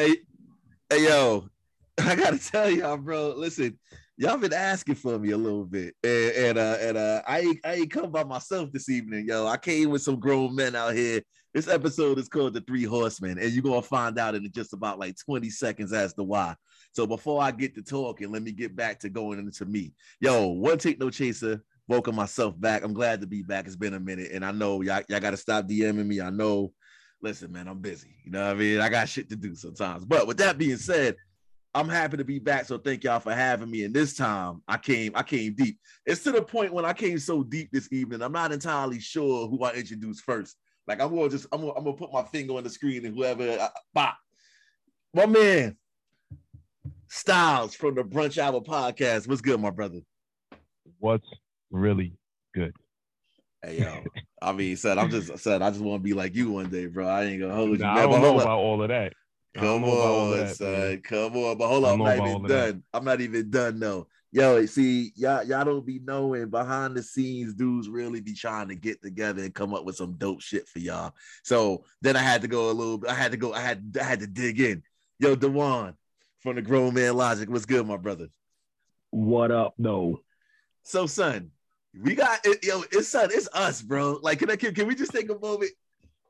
Hey, hey, yo, I gotta tell y'all, bro. Listen, y'all been asking for me a little bit, and, and uh, and uh, I ain't, I ain't come by myself this evening, yo. I came with some grown men out here. This episode is called the Three Horsemen, and you're gonna find out in just about like 20 seconds as to why. So before I get to talking, let me get back to going into me. Yo, one take no chaser. Welcome myself back. I'm glad to be back. It's been a minute, and I know y'all, y'all got to stop DMing me. I know. Listen, man, I'm busy. You know what I mean? I got shit to do sometimes. But with that being said, I'm happy to be back. So thank y'all for having me. And this time I came, I came deep. It's to the point when I came so deep this evening, I'm not entirely sure who I introduced first. Like I'm gonna just, I'm gonna, I'm gonna put my finger on the screen and whoever, uh, bop. My man, Styles from the Brunch Hour podcast. What's good, my brother? What's really good? Hey yo, I mean, said I'm just said I just want to be like you one day, bro. I ain't gonna hold you. Nah, man, I don't know hold up. about all of that. Come know about all of on, that, son. man. Come on. But hold I on, I'm don't not know about even all that. done. I'm not even done though. Yo, see, y'all, y'all don't be knowing behind the scenes, dudes really be trying to get together and come up with some dope shit for y'all. So then I had to go a little bit, I had to go, I had I had to dig in. Yo, Dewan from the Grown Man Logic. What's good, my brother? What up, though? So, son, we got it, yo, it's son, it's us, bro. Like, can I can, can we just take a moment?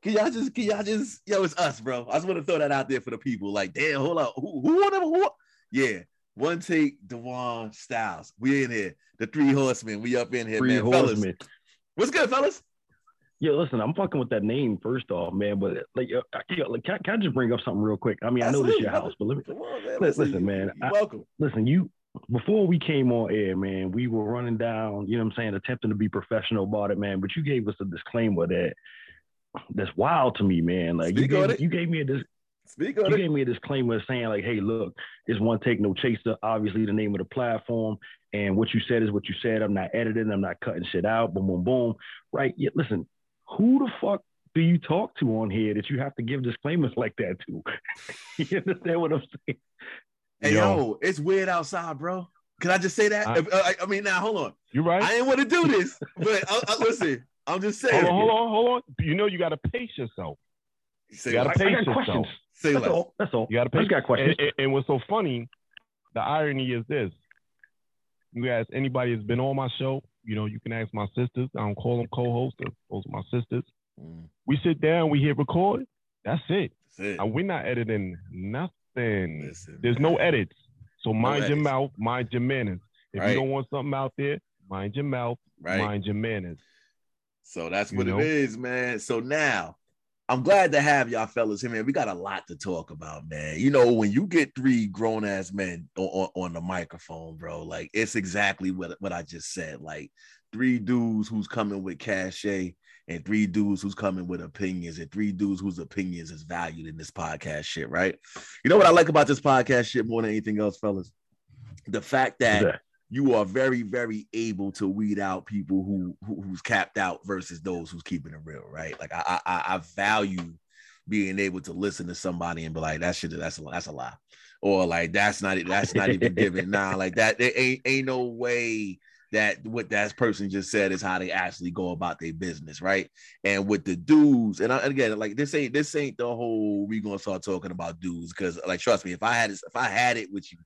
Can y'all just can y'all just yo, it's us, bro. I just want to throw that out there for the people. Like, damn, hold up. Who who whatever who yeah. One take Dewan Styles. We in here. The three horsemen. We up in here, Three man. Fellas. What's good, fellas? Yeah, listen, I'm fucking with that name first off, man. But like, uh, yeah, like can, can I just bring up something real quick? I mean, I know this is your house, but let me on, man. Listen, listen, man, I- welcome. listen. You before we came on air, man, we were running down. You know what I'm saying? Attempting to be professional about it, man. But you gave us a disclaimer that that's wild to me, man. Like Speak you gave, it. you gave me a dis- Speak you it. gave me a disclaimer saying like, hey, look, it's one take no chaser. Obviously, the name of the platform, and what you said is what you said. I'm not editing. I'm not cutting shit out. Boom, boom, boom. Right? Yeah. Listen, who the fuck do you talk to on here that you have to give disclaimers like that to? you understand what I'm saying? Hey, Yo. yo, it's weird outside, bro. Can I just say that? I- If- uh, I, I mean, now hold on. You're right? I didn't want to do this, but I, I, listen, I'm just saying. hold on, hold on, hold on. You know you got to pace yourself. Say You gotta less. I, I pace got yourself. questions. Say That's less. all. That's all. You got to pace. just got questions. And, and, and what's so funny, the irony is this: you ask anybody that's been on my show. You know, you can ask my sisters. I don't call them co-hosts. Those are my sisters. Mm, We sit down, we hit record. That's it. That's it. And we're not editing nothing. Listen, There's no edits. So mind your edits. mouth, mind your manners. If Right. you don't want something out there, mind your mouth, Right. mind your manners. So that's You what know? it is, man. So now I'm glad to have y'all fellas here, man. We got a lot to talk about, man. You know, when you get three grown ass men on, on, on the microphone, bro, like it's exactly what, what I just said. Like three dudes who's coming with cachet and three dudes who's coming with opinions and three dudes whose opinions is valued in this podcast shit, right? You know what I like about this podcast shit more than anything else, fellas? The fact that Yeah. you are very, very able to weed out people who, who who's capped out versus those who's keeping it real, right? Like I, I I value being able to listen to somebody and be like, that shit, that's a that's a lie, or like that's not it, that's not even given. Nah, like that there ain't ain't no way that what that person just said is how they actually go about their business, right? And with the dudes, and I, again, like this ain't this ain't the whole we gonna start talking about dudes because like trust me, if I had if I had it with you,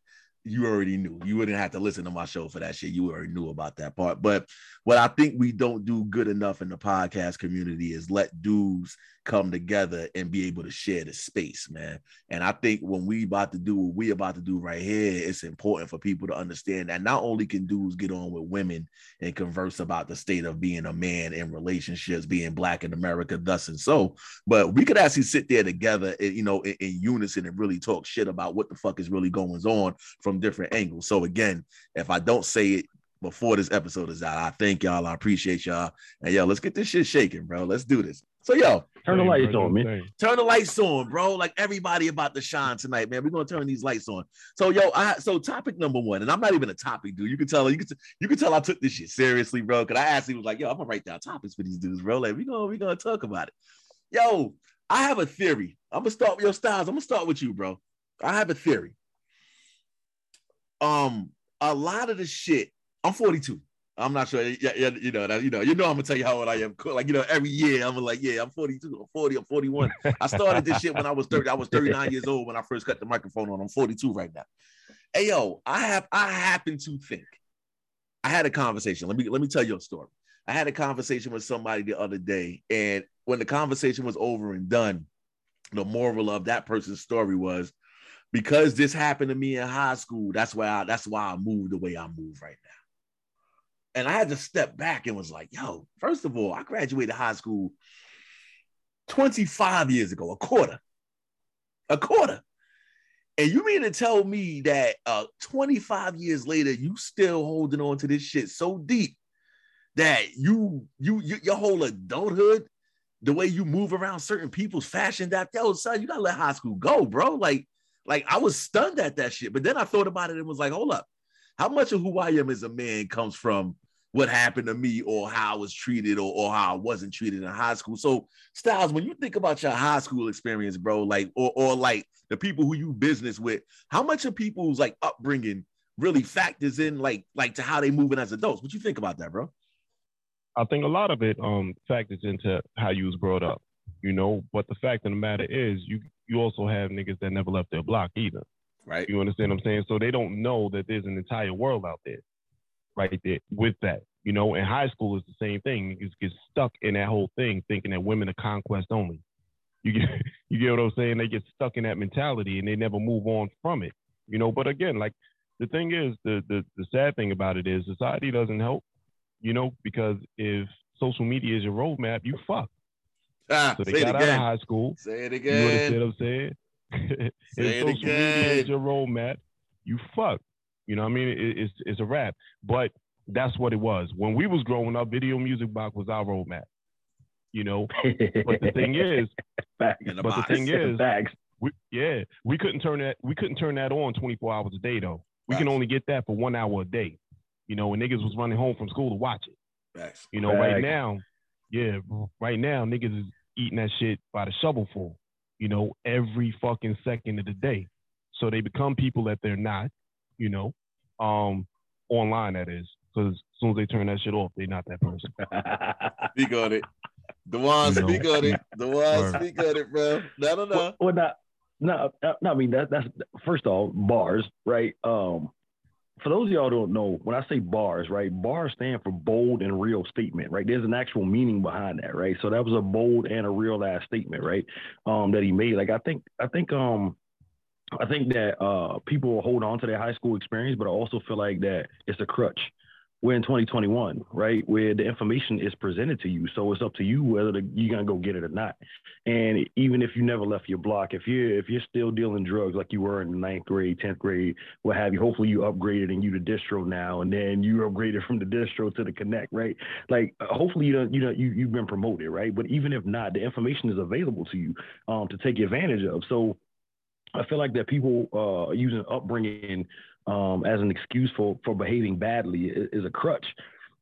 you already knew. You wouldn't have to listen to my show for that shit. You already knew about that part. But what I think we don't do good enough in the podcast community is let dudes come together and be able to share the space, man. And I think when we about to do what we about to do right here, it's important for people to understand that not only can dudes get on with women and converse about the state of being a man in relationships, being black in America, thus and so, but we could actually sit there together, eh, you know, in, in unison and really talk shit about what the fuck is really going on from different angles. So again, if I don't say it before this episode is out, I thank y'all. I appreciate y'all. And yo, let's get this shit shaking, bro. Let's do this. So yo, Turn the lights on, man. turn the lights on, bro. Like everybody about to shine tonight, man. We're gonna turn these lights on. So yo, I so topic number one, and I'm not even a topic dude. You can tell you can, t- you can tell I took this shit seriously, bro. Cause I actually was like, yo, I'm gonna write down topics for these dudes, bro. Like we gonna we gonna talk about it. Yo, I have a theory. I'm gonna start with your styles. I'm gonna start with you, bro. I have a theory. Um, a lot of the shit. I'm 42. I'm not sure. Yeah, yeah, you know that. You know, you know. I'm gonna tell you how old I am. Like, you know, every year I'm like, yeah, I'm 42, I'm 40, I'm 41. I started this shit when I was 30. I was 39 years old when I first cut the microphone on. I'm 42 right now. Hey, yo, I have. I happen to think. I had a conversation. Let me let me tell you a story. I had a conversation with somebody the other day, and when the conversation was over and done, the moral of that person's story was because this happened to me in high school. That's why I, that's why I moved the way I move right now. And I had to step back and was like, yo, first of all, I graduated high school 25 years ago, a quarter, a quarter. And you mean to tell me that uh, 25 years later, you still holding on to this shit so deep that you, you, you your whole adulthood, the way you move around certain people's fashion, that yo, son, you gotta let high school go, bro. Like, like I was stunned at that shit. But then I thought about it and was like, hold up, how much of who I am as a man comes from what happened to me or how I was treated or, or how I wasn't treated in high school. So Styles, when you think about your high school experience, bro, like or or like the people who you business with, how much of people's like upbringing really factors in like like to how they moving as adults? What you think about that, bro? I think a lot of it um factors into how you was brought up, you know. But the fact of the matter is, you you also have niggas that never left their block either. Right. You understand what I'm saying? So they don't know that there's an entire world out there right there with that. You know, in high school is the same thing. Niggas get stuck in that whole thing, thinking that women are conquest only. You get you get what I'm saying? They get stuck in that mentality and they never move on from it. You know, but again, like the thing is, the the, the sad thing about it is society doesn't help, you know, because if social media is your roadmap, you fuck. Ah, so they got out of high school. Say it again. You understand again. what I'm saying? if social media is your roadmap, you fuck. You know what I mean? It, it's it's a wrap. But that's what it was. When we was growing up, video music box was our roadmap. You know, but the thing is, Facts. In the but the thing is, Facts. we, yeah, we couldn't turn that we couldn't turn that on 24 hours a day though. We can only get that for one hour a day. You know, when niggas was running home from school to watch it. Facts. You know, right now, yeah, right now niggas is eating that shit by the shovelful. You know, every fucking second of the day. So they become people that they're not. You know, um, online that is, because as soon as they turn that shit off, they're not that person. Speak on it. Dewan, You know. speak on it. Dewan, Word. speak on it, bro. No, no, no. well, well, not, no, no, no, I mean that that's first off bars, right? Um, for those of y'all who don't know, when I say bars, right, bars stand for bold and real statement, right? There's an actual meaning behind that, right? So that was a bold and a real ass statement, right? Um, that he made. Like I think, I think, um, I think that uh people hold on to their high school experience, but I also feel like that it's a crutch. We're in 2021, right? Where the information is presented to you, so it's up to you whether the, you're gonna go get it or not. And even if you never left your block, if you're if you're still dealing drugs like you were in ninth grade, tenth grade, what have you, hopefully you upgraded and you the distro now, and then you upgraded from the distro to the connect, right? Like hopefully you don't you know you you've been promoted, right? But even if not, the information is available to you um, to take advantage of. So I feel like that people uh, using upbringing um, as an excuse for for behaving badly is, is a crutch.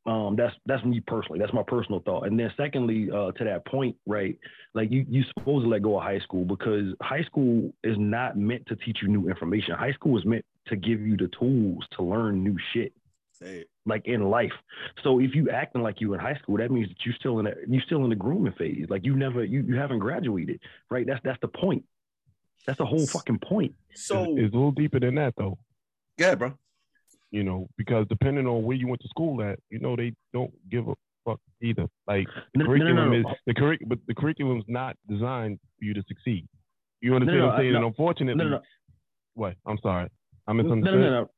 Um, that's that's me personally. That's my personal thought. And then secondly, uh, to that point, right? Like you you supposed to let go of high school because high school is not meant to teach you new information. High school is meant to give you the tools to learn new shit Say it. like in life. So if you acting like you in high school, that means that you still in the, you still in the grooming phase. Like you never you, you haven't graduated, right? That's that's the point. That's the whole fucking point. So, it's, it's a little deeper than that though. yeah, bro. you know, because depending on where you went to school at, you know, they don't give a fuck either. Like the No, no, no, curriculum no. is the curric, but the curriculum's not designed for you to succeed. You understand no, what I'm saying? no. and unfortunately, No, no, no. what? I'm sorry, I No, misunderstood. no, no, no.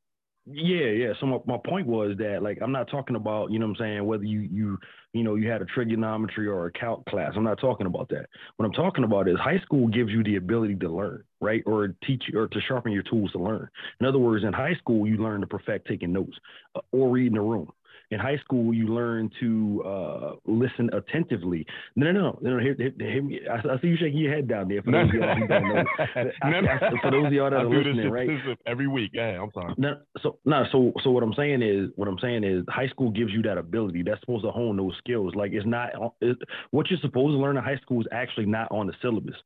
Yeah, yeah. So my, my point was that like I'm not talking about, you know what I'm saying, whether you you you know you had a trigonometry or a calc class. I'm not talking about that. What I'm talking about is high school gives you the ability to learn, right? Or teach or to sharpen your tools to learn. In other words, in high school you learn to perfect taking notes uh, or reading a room. In high school, you learn to uh, listen attentively. No, no, no, no. no hear, hear, hear me. I, I see you shaking your head down there. For those of y'all who don't know, I- I- for those of y'all that are do this right? this every week. Yeah, I'm sorry. No, so no, so so what I'm saying is, what I'm saying is, high school gives you that ability. That's supposed to hone those skills. Like it's not it, what you're supposed to learn in high school is actually not on the syllabus.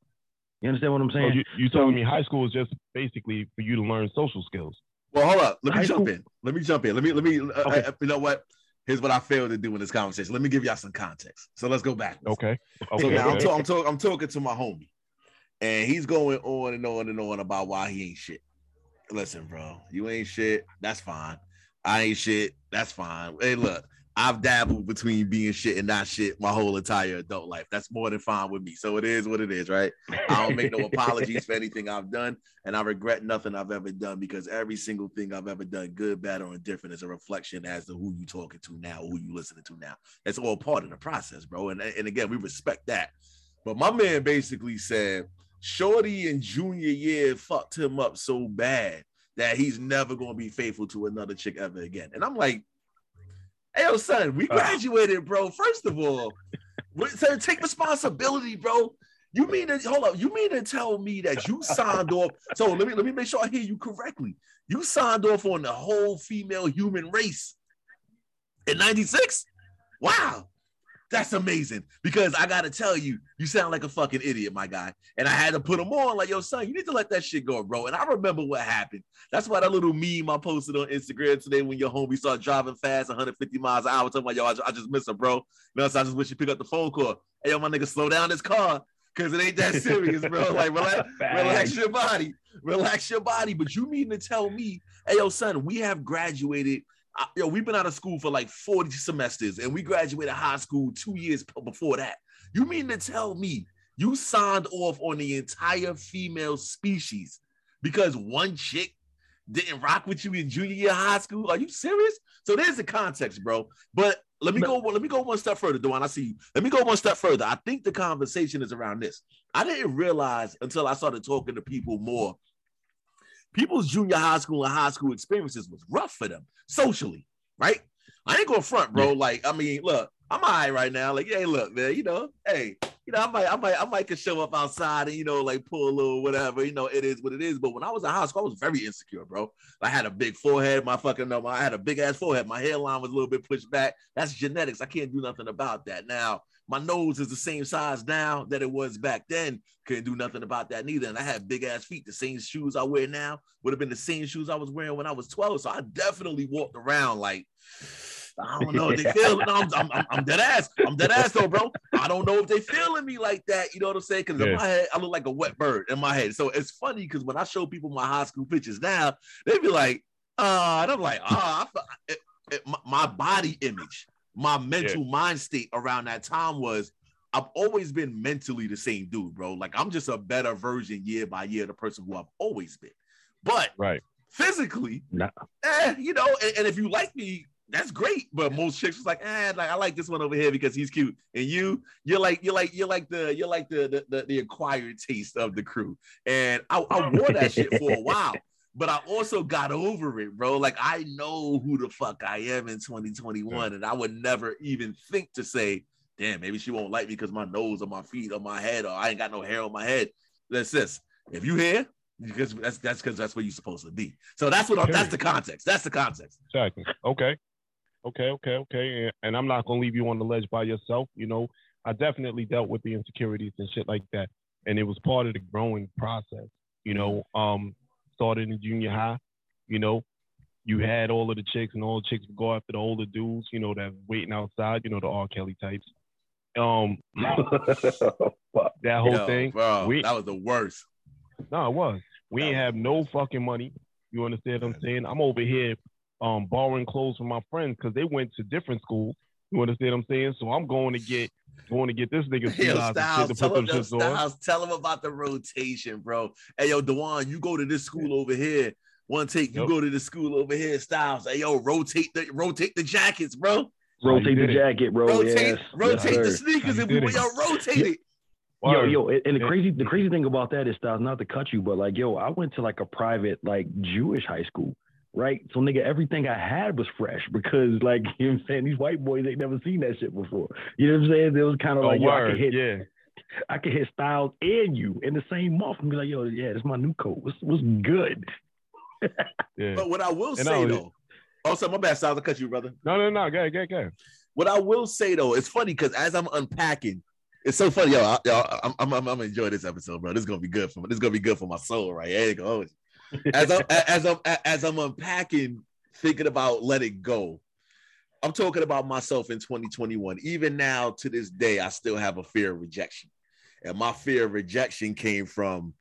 You understand what I'm So saying? you you So- telling me high school is just basically for you to learn social skills? Well, hold up. Let me jump in. Let me jump in. Let me let me. Uh, Okay. uh, you know what? here's what I failed to do in this conversation. Let me give y'all some context. So let's go back. Okay. okay. So now I'm, talk- I'm, talk- I'm talking to my homie, and he's going on and on and on about why he ain't shit. Listen, bro, you ain't shit. That's fine. I ain't shit. That's fine. Hey, look, I've dabbled between being shit and not shit my whole entire adult life. That's more than fine with me. So it is what it is, right? I don't make no apologies for anything I've done, and I regret nothing I've ever done because every single thing I've ever done, good, bad, or indifferent, is a reflection as to who you talking to now, who you listening to now. It's all part of the process, bro. And and again, we respect that. But my man basically said, Shorty in junior year fucked him up so bad that he's never gonna be faithful to another chick ever again. And I'm like, hey, yo, son, we Uh. graduated, bro. First of all, so take responsibility, bro. You mean to hold up? You mean to tell me that you signed off? So let me let me make sure I hear you correctly. You signed off on the whole female human race in '96. Wow, that's amazing. Because I gotta tell you, you sound like a fucking idiot, my guy. And I had to put him on, like, yo, son, you need to let that shit go, bro. And I remember what happened. That's why that little meme I posted on Instagram today when your homie started driving fast, 150 miles an hour, talking about, yo, I, I just miss her, bro. You know, so I just wish you pick up the phone call. Hey, yo, my nigga, slow down this car. Cause it ain't that serious, bro. Like relax, relax your body, relax your body. But you mean to tell me, hey yo, son, we have graduated. Uh, yo, we've been out of school for like 40 semesters, and we graduated high school two years before that. You mean to tell me you signed off on the entire female species because one chick didn't rock with you in junior year high school? Are you serious? So there's the context, bro. But let me go. Let me go one step further, Duane. I see you. Let me go one step further. I think the conversation is around this. I didn't realize until I started talking to people more. People's junior high school and high school experiences was rough for them socially, right? I ain't going front, bro. Like, I mean, look, I'm all right right now. Like, hey, look, man, you know, hey, you know, I might, I might, I might could show up outside and you know, like pull a little whatever. You know, it is what it is. But when I was in high school, I was very insecure, bro. I had a big forehead. My fucking no, I had a big ass forehead. My hairline was a little bit pushed back. That's genetics. I can't do nothing about that. Now, my nose is the same size now that it was back then. Couldn't do nothing about that neither. And I had big ass feet. The same shoes I wear now would have been the same shoes I was wearing when I was 12. So I definitely walked around like. I don't know if they feel no, I'm, I'm, I'm, dead ass. I'm dead ass though, bro. I don't know if they feeling me like that. You know what I'm saying? Because in my head, I look like a wet bird in my head. So it's funny because when I show people my high school pictures now, they be like, uh, and I'm like, ah, it, my, my body image, my mental mind state around that time was I've always been mentally the same dude, bro. Like I'm just a better version year by year the person who I've always been. But Right. physically, Nah. eh, you know, and, and if you like me, that's great. But most chicks was like, eh, like I like this one over here because he's cute. And you, you're like, you're like, you're like the, you're like the the, the, the acquired taste of the crew. And I, I wore that shit for a while. But I also got over it, bro. Like I know who the fuck I am in 2021, and I would never even think to say, "Damn, maybe she won't like me because my nose or my feet or my head or I ain't got no hair on my head." That's this. If you here, because that's that's because that's where you're supposed to be. So that's what I'm, that's the context. That's the context. Exactly. Okay. Okay. Okay. Okay. And, and I'm not gonna leave you on the ledge by yourself. You know, I definitely dealt with the insecurities and shit like that, and it was part of the growing process. You know, um, started in junior high. You know, you had all of the chicks, and all the chicks would go after the older dudes. You know, that waiting outside. You know, the R. Kelly types. Um, that whole Yo, thing. bro. we- that was the worst. No, it was. We That ain't was- have no fucking money. You understand what I'm saying? I'm over here um borrowing clothes from my friends because they went to different schools. You understand what I'm saying? So I'm going to get going to get this nigga two Yo, Styles, to tell put him, them yo. Styles, tell him about the rotation, bro. Hey, yo, Dewan, you go to this school over here. One take, you Yep. go to the school over here. Styles, hey, yo, rotate the rotate the jackets, bro. Rotate the jacket, bro. rotate, yes. rotate yes, the sneakers, if and you we did yo, it. rotate it. Yo, yo, and and the crazy, the crazy thing about that is, Styles, not to cut you, but like, yo, I went to like a private, like Jewish high school, right? So, nigga, everything I had was fresh because, like, you know what I'm saying, these white boys ain't never seen that shit before. You know what I'm saying? It was kind of Oh, like, yo, I word. could hit, Yeah. I could hit Styles and you in the same month and be like, yo, yeah, this is my new coat. What's what's good? Yeah. But what I will And say I was- though, oh, also my bad, Styles, I cut you, brother. No, no, no. Go ahead, go ahead, go ahead. What I will say though, it's funny because as I'm unpacking, it's so funny, yo. I, yo I'm, I'm, I'm, I'm enjoying this episode, bro. This is gonna be good for me. this is gonna be good for my soul, right? There you go. As I'm as I'm as I'm unpacking, thinking about let it go. I'm talking about myself in 2021. Even now, to this day, I still have a fear of rejection. And my fear of rejection came from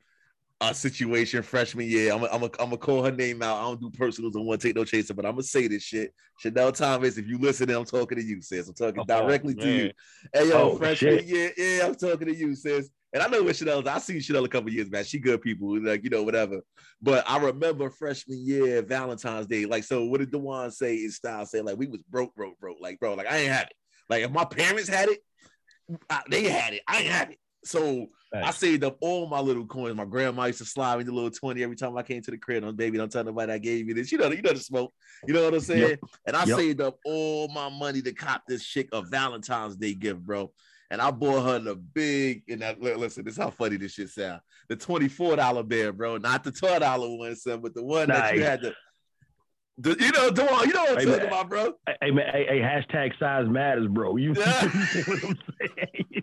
a situation freshman year. I'm gonna I'm I'm call her name out. I don't do personals. One take no chaser, but I'm gonna say this shit. Chanel Thomas, if you listen, I'm talking to you, sis. I'm talking oh, directly man. to you. Hey, yo, oh, freshman shit. year, yeah, I'm talking to you, sis. And I know what Chanel. I seen Chanel a couple years back. She good people, like you know, whatever. But I remember freshman year, Valentine's Day. Like, so what did Dewan say in style? Say like we was broke, broke, broke. Like, bro, like I ain't had it. Like if my parents had it, I, they had it. I ain't had it. So I saved up all my little coins. My grandma used to slide me the little 20 every time I came to the crib. On baby, don't tell nobody I gave you this. You know, you know the smoke. You know what I'm saying? Yep. And I yep. saved up all my money to cop this chick a Valentine's Day gift, bro. And I bought her the big, and that listen, this is how funny this shit sound. The $24 bear, bro. Not the $12 one, son, but the one nice. that you had to the, you know, Dewan, you know what I'm hey, talking man, about, bro. Hey, man, hey, hey, hashtag size matters, bro. You, yeah. you what I'm saying?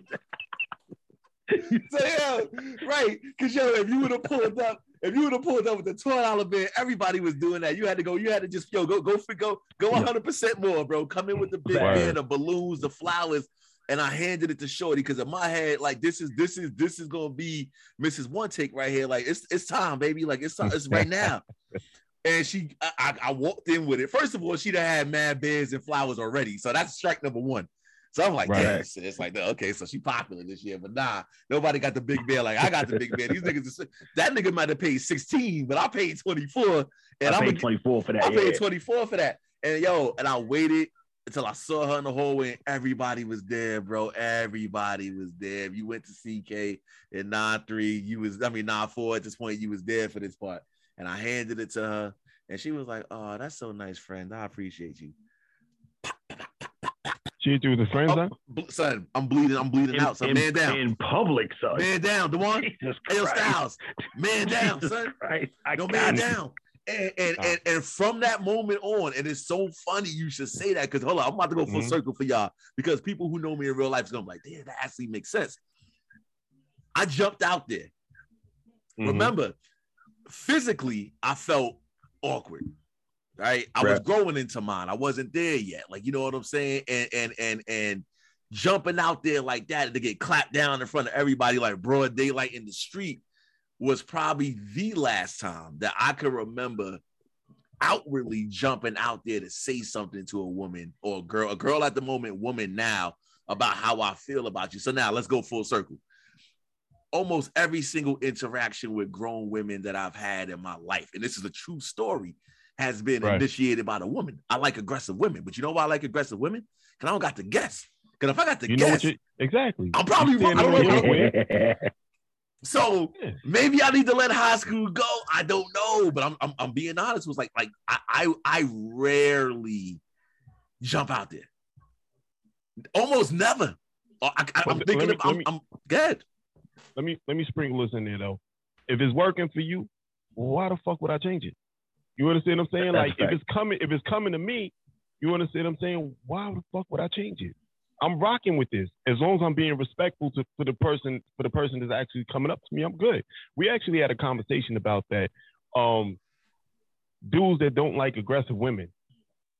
so yeah, right. Cause yo, if you would have pulled up, if you would have pulled up with the twelve dollar bid, everybody was doing that. You had to go. You had to just yo go go for go go one hundred percent more, bro. Come in with the big man, the balloons, the flowers, and I handed it to Shorty because in my head, like this is this is this is gonna be Mrs. One Take right here. Like it's it's time, baby. Like it's it's right now. And she, I, I walked in with it. First of all, she'd have had mad beds and flowers already, so that's strike number one. So I'm like, right. yeah, it's like, okay, so she popular this year, but nah, nobody got the big bear like I got the big bear. These niggas, that nigga might have paid 16, but I paid 24, and I paid 24 for that. I yeah. paid 24 for that, and yo, and I waited until I saw her in the hallway, and everybody was there, bro. Everybody was there. If you went to CK in nine three, you was, I mean nine four at this point, you was there for this part, and I handed it to her, and she was like, "Oh, that's so nice, friend. I appreciate you." She through the friend zone? Oh, son, I'm bleeding. I'm bleeding in, out. Son, in, man down. In public, son. Man down. The one. Jesus Christ. Styles. Man down, Jesus son. Christ. I no man it. down. And and, and and from that moment on, and it's so funny you should say that because hold on, I'm about to go full mm-hmm. circle for y'all because people who know me in real life is gonna be like, damn, that actually makes sense. I jumped out there. Mm-hmm. Remember, physically, I felt awkward right? I right. was growing into mine. I wasn't there yet. Like, you know what I'm saying? And and and and jumping out there like that to get clapped down in front of everybody like broad daylight in the street was probably the last time that I could remember outwardly jumping out there to say something to a woman or a girl, a girl at the moment, woman now about how I feel about you. So now let's go full circle. Almost every single interaction with grown women that I've had in my life, and this is a true story, has been right. initiated by the woman. I like aggressive women, but you know why I like aggressive women? Because I don't got to guess. Because if I got to you guess, exactly, I'm probably wrong. I don't know. so maybe I need to let high school go. I don't know, but I'm I'm, I'm being honest. It was like like I, I I rarely jump out there. Almost never. Uh, I, am thinking me, of, I'm, me, I'm good. Let me let me sprinkle this in there though. If it's working for you, why the fuck would I change it? You understand what I'm saying? That's like fact. if it's coming, if it's coming to me, you understand what I'm saying? Why the fuck would I change it? I'm rocking with this. As long as I'm being respectful to for the person, for the person that's actually coming up to me, I'm good. We actually had a conversation about that. Um, dudes that don't like aggressive women.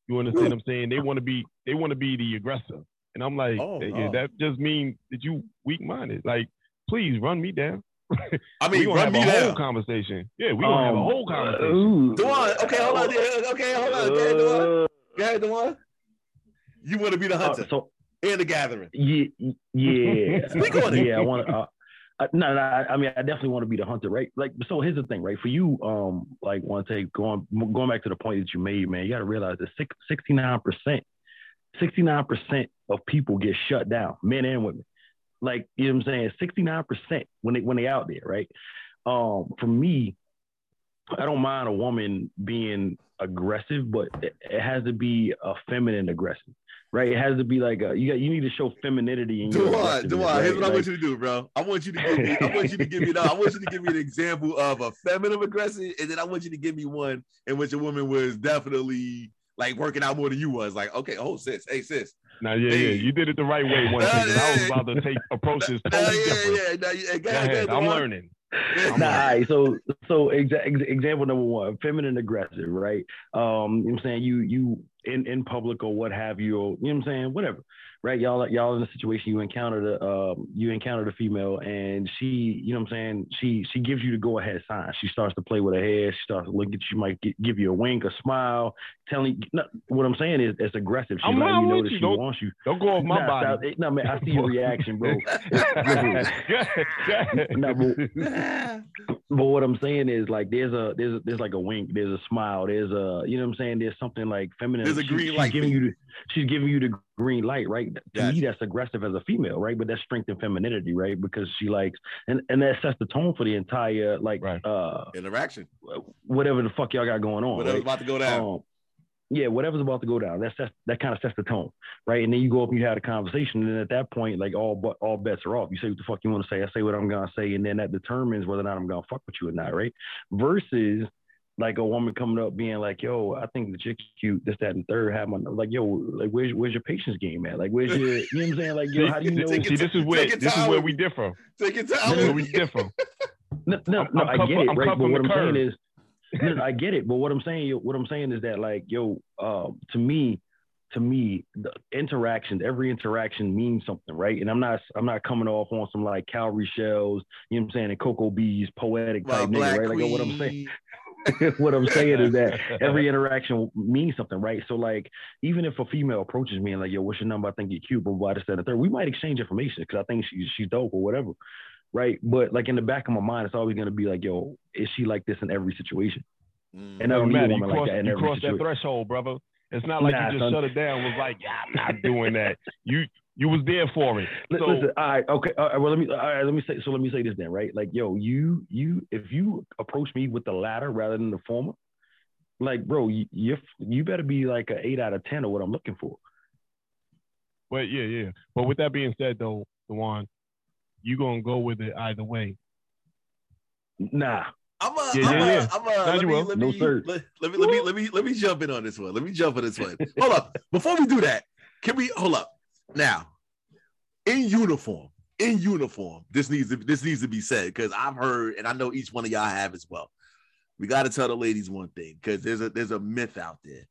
You understand what I'm saying? They want to be they want to be the aggressor. And I'm like, oh, no. that just means that you weak minded. Like, please run me down. I mean, we gonna have a down. whole conversation. Yeah, we gonna um, have a um, whole conversation. Dewan, okay, hold on. Okay, hold on. Go ahead, Dewan. Go ahead, Dewan. You want to be the hunter uh, so, and the gathering? Yeah, yeah. Speak on it. Yeah, I want to. Uh, uh, no, no, I, mean, I definitely want to be the hunter, right? Like, so here's the thing, right? For you, um, like, want to take going going back to the point that you made, man. You got to realize that 69 percent, 69 percent of people get shut down, men and women. Like, you know what I'm saying? 69% when they when they out there, right? Um, for me, I don't mind a woman being aggressive, but it, it has to be a feminine aggressive, right? It has to be like a, you got you need to show femininity in your. Do I? Do I? Here's what like, I want you to do, bro. I want you to give me. I want you to give me. No, I want you to give me an example of a feminine aggressive, and then I want you to give me one in which a woman was definitely like working out more than you was. Like, okay, oh sis, hey sis. Now, yeah, hey. yeah, you did it the right way one time. I was about to take approaches totally yeah, different. Yeah, yeah, yeah. Go ahead. I'm learning. Nah, right, so so exa- example number one, feminine aggressive, right? Um, you know what I'm saying? You you in in public or what have you, or, you know what I'm saying, whatever right? Y'all y'all in a situation you encountered a um, you encountered a female and she, you know what I'm saying, she she gives you the go ahead sign. She starts to play with her hair, she starts to look at you, might get, give you a wink, a smile, telling you what I'm saying is it's aggressive. She's letting you know that you. she don't, wants you. Don't go off my nah, body. Stop, no man, I see your reaction, bro. no, but, but what I'm saying is like there's a there's a, there's like a wink, there's a smile, there's a you know what I'm saying, there's something like feminine. There's a green she, light. She's giving you the, she's giving you the green light, right? To me, that's aggressive as a female, right? But that's strength and femininity, right? Because she likes and and that sets the tone for the entire like right. uh interaction, whatever the fuck y'all got going on. Whatever's right? about to go down. Um, yeah, whatever's about to go down. That's, that's that kind of sets the tone, right? And then you go up and you have a conversation, and then at that point, like all but all bets are off. You say what the fuck you want to say. I say what I'm gonna say, and then that determines whether or not I'm gonna fuck with you or not, right? Versus like a woman coming up being like, "Yo, I think the chick's cute, this, that, and third." Have my like, "Yo, like, where's where's your patience game at? Like, where's your, you know what I'm saying? Like, yo, how do you know?" See, this is where this is where we differ. Take it time. Where we differ. No, no, no I get it, I'm right? But what I'm curve. saying is, no, I get it. But what I'm saying, what I'm saying is that, like, yo, uh, to me, to me, the interactions, every interaction means something, right? And I'm not, I'm not coming off on some like calorie shells, you know what I'm saying, and Cocoa Bees poetic type well, nigga, right? Like what I'm saying. what I'm saying is that every interaction means something, right? So like, even if a female approaches me and like, yo, what's your number? I think you're cute, but why this, that, and third, we might exchange information because I think she's she's dope or whatever, right? But like in the back of my mind, it's always gonna be like, yo, is she like this in every situation? Mm. And I don't need a woman like that in you every situation. that threshold, brother. It's not like nah, you just son. shut it down. Was like, yeah, I'm not doing that. You you was there for it. So, Listen, all right, okay. All right, well, let me all right, let me say so. Let me say this then, right? Like, yo, you you if you approach me with the latter rather than the former, like, bro, you you, you better be like an eight out of ten of what I'm looking for. But yeah, yeah. But with that being said, though, the one you gonna go with it either way. Nah. I'm a, yeah, I'm yeah, a, yeah. I'm a, let me, let me, no, sir. Let, let, me, let me, let me, let me jump in on this one. Let me jump on this one. hold up. Before we do that, can we hold up? Now, in uniform, in uniform, this needs to this needs to be said because I've heard and I know each one of y'all have as well. We got to tell the ladies one thing because there's a there's a myth out there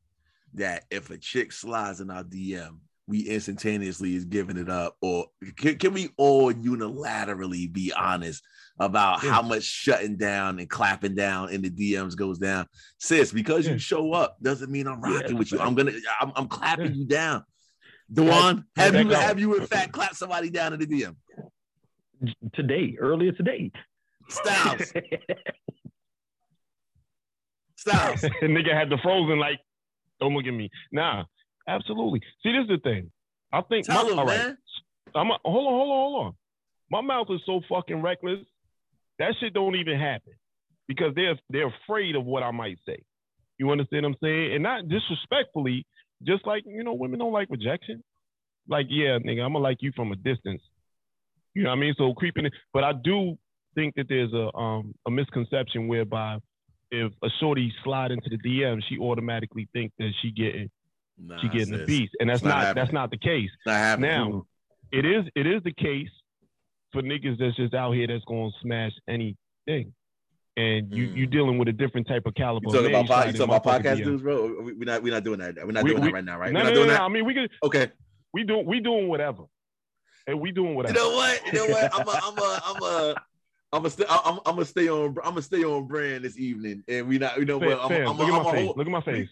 that if a chick slides in our DM, we instantaneously is giving it up, or can, can we all unilaterally be honest about yeah. how much shutting down and clapping down in the DMs goes down? Sis, because yeah. you show up doesn't mean I'm rocking yeah, with you. I'm gonna I'm, I'm clapping you down. Dewan, have you have you in fact clapped somebody down in the DM? Today, earlier today. Styles. Styles. Nigga had the frozen like, don't look at me. Nah, absolutely. See, this is the thing. I think Tell my, him, all right. Man. I'm a, hold on, hold on, hold on. My mouth is so fucking reckless. That shit don't even happen because they're they're afraid of what I might say. You understand what I'm saying? And not disrespectfully, just like you know, women don't like rejection. Like, yeah, nigga, I'm gonna like you from a distance. You know what I mean? So creeping, it, but I do think that there's a um a misconception whereby if a shorty slide into the DM, she automatically think that she getting nah, she getting the beast, and that's not, not that's not the case. Not now, it is it is the case for niggas that's just out here that's gonna smash anything and you mm. you dealing with a different type of caliber. You talking about, you talking about podcast dudes, bro? We're not we're not doing that. We're not we, doing we, that right now, right? No, we're no, not doing no, that. I mean, we could. Okay. We do we doing whatever. And we doing whatever. You know what? You know what? I'm a I'm a I'm a I'm stay. I'm, I'm gonna stay on. I'm gonna stay on brand this evening, and we not. You know what? I'm, I'm, look, I'm, at my face. Look at my face.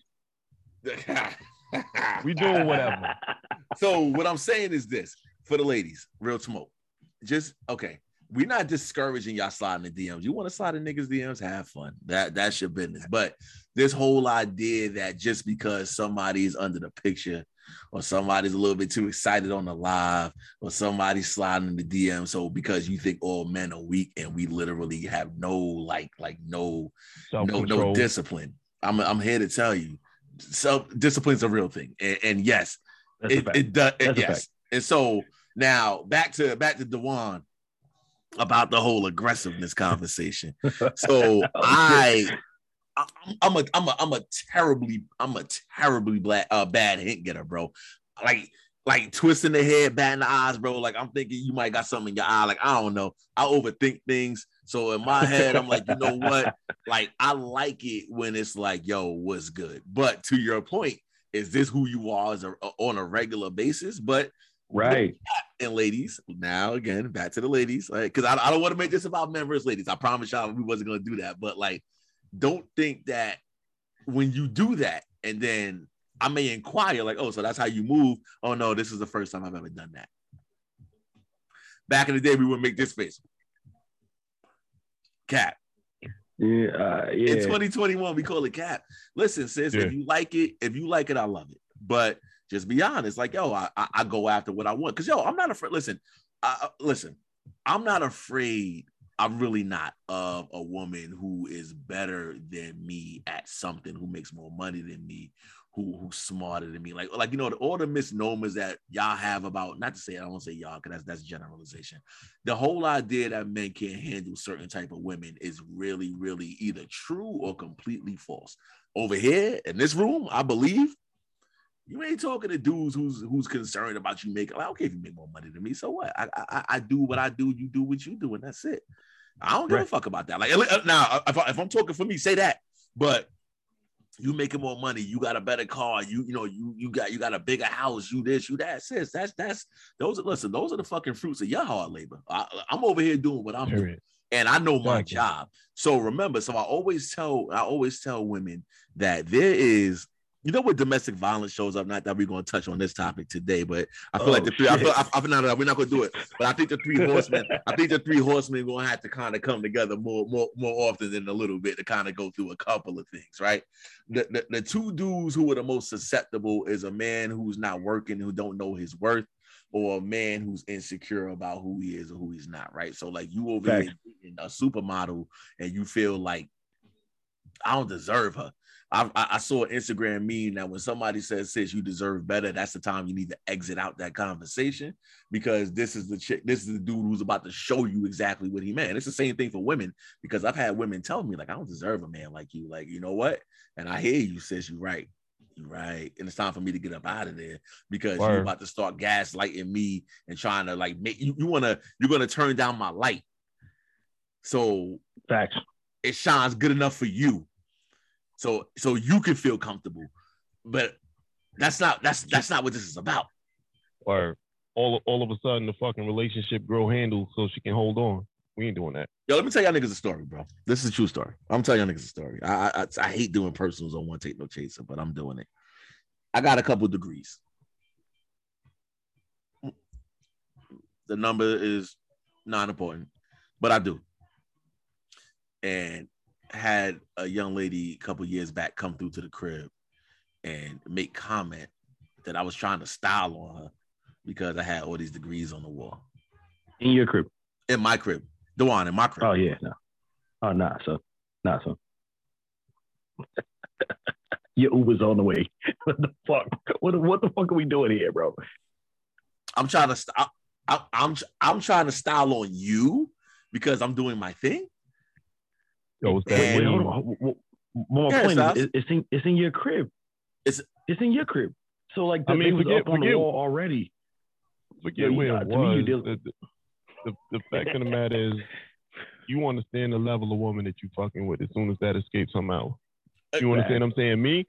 we doing whatever. So what I'm saying is this for the ladies, real smoke. Just okay we're not discouraging y'all sliding the DMs. You want to slide in niggas DMs, have fun. That that's your business. But this whole idea that just because somebody is under the picture or somebody's a little bit too excited on the live or somebody's sliding in the DM. So because you think all men are weak and we literally have no like like no no no discipline. I'm I'm here to tell you, self discipline's a real thing. And, and yes, that's it, it does. Yes. And so now back to back to Dewan about the whole aggressiveness conversation. So I, I'm a, I'm a, I'm a terribly, I'm a terribly black, uh, bad hint getter, bro. Like, like twisting the head, batting the eyes, bro. Like I'm thinking you might got something in your eye. Like I don't know. I overthink things. So in my head, I'm like, you know what? Like, I like it when it's like, yo, what's good? But to your point, is this who you are as a, on a regular basis? But right. And ladies, now again, back to the ladies, like, because I, I don't want to make this about men versus ladies. I promise y'all we wasn't gonna do that. But like, don't think that when you do that, and then I may inquire, like, oh, so that's how you move. Oh no, this is the first time I've ever done that. Back in the day, we would make this face. Cat. Yeah, uh, yeah. In 2021, we call it cap. Listen, sis, Yeah. if you like it, if you like it, I love it. But just be honest, like yo, I I, I go after what I want. Cause yo, I'm not afraid. Listen, listen, I'm not afraid. I'm really not of a woman who is better than me at something, who makes more money than me, who who's smarter than me. Like like you know all the misnomers that y'all have about. Not to say I don't say y'all because that's that's generalization. The whole idea that men can't handle certain type of women is really really either true or completely false. Over here in this room, I believe you ain't talking to dudes who's who's concerned about you making. Like, okay, if you make more money than me, so what? I I, I do what I do. You do what you do, and that's it. I don't give a fuck about that. Like uh, now, if, I, if I'm talking for me, say that. But you making more money, you got a better car, you you know you you got you got a bigger house, you this, you that. Sis, that's that's those are listen. Those are the fucking fruits of your hard labor. I, I'm over here doing what I'm doing and I know my job. So remember, so I always tell I always tell women that there is, you know, what domestic violence shows up. Not that we're going to touch on this topic today, but I feel like Oh, the three. I feel. I, I feel no, no, no, we're not going to do it. But I think the three horsemen. I think the three horsemen going to have to kind of come together more, more, more often than a little bit to kind of go through a couple of things, right? The, the the two dudes who are the most susceptible is a man who's not working, who don't know his worth, or a man who's insecure about who he is or who he's not, right? So like you over Facts. here a supermodel and you feel like I don't deserve her. I, I, I saw an Instagram meme that when somebody says sis you deserve better, that's the time you need to exit out that conversation because this is the chick, this is the dude who's about to show you exactly what he meant. It's the same thing for women because I've had women tell me like I don't deserve a man like you. Like you know what? And I hear you, sis. You right. You right. And it's time for me to get up out of there because you're about to start gaslighting me and trying to like make you, you wanna you're gonna turn down my light. So Facts. it shines good enough for you so so you can feel comfortable but that's not that's that's not what this is about. Or all all of a sudden the fucking relationship grow handle so she can hold on. We ain't doing that. yo let me tell y'all niggas a story bro. This is a true story. I'm telling y'all niggas a story. I i, I hate doing personals on one take no chaser but i'm doing it. I got a couple degrees. The number is not important but i do. And had a young lady a couple years back come through to the crib and make comment that I was trying to style on her because I had all these degrees on the wall In your crib. in my crib. The one in my crib. Oh yeah, no. Oh nah, so nah, so. your Uber's on the way. what the fuck? What, what the fuck are we doing here, bro? I'm trying to st- I, I, I'm I'm trying to style on you because I'm doing my thing. Yo, it's Wait, that Wait, hold on. Well, well, My Yeah, point Styles. is, it's in it's in your crib. It's- it's in your crib. So like, the I mean, forget- up on the wall already. Forget you where it to me, you was. deal- The, the, the, the fact of the matter is, you understand the level of woman that you fucking with as soon as that escapes somehow. You understand what I'm saying? Me,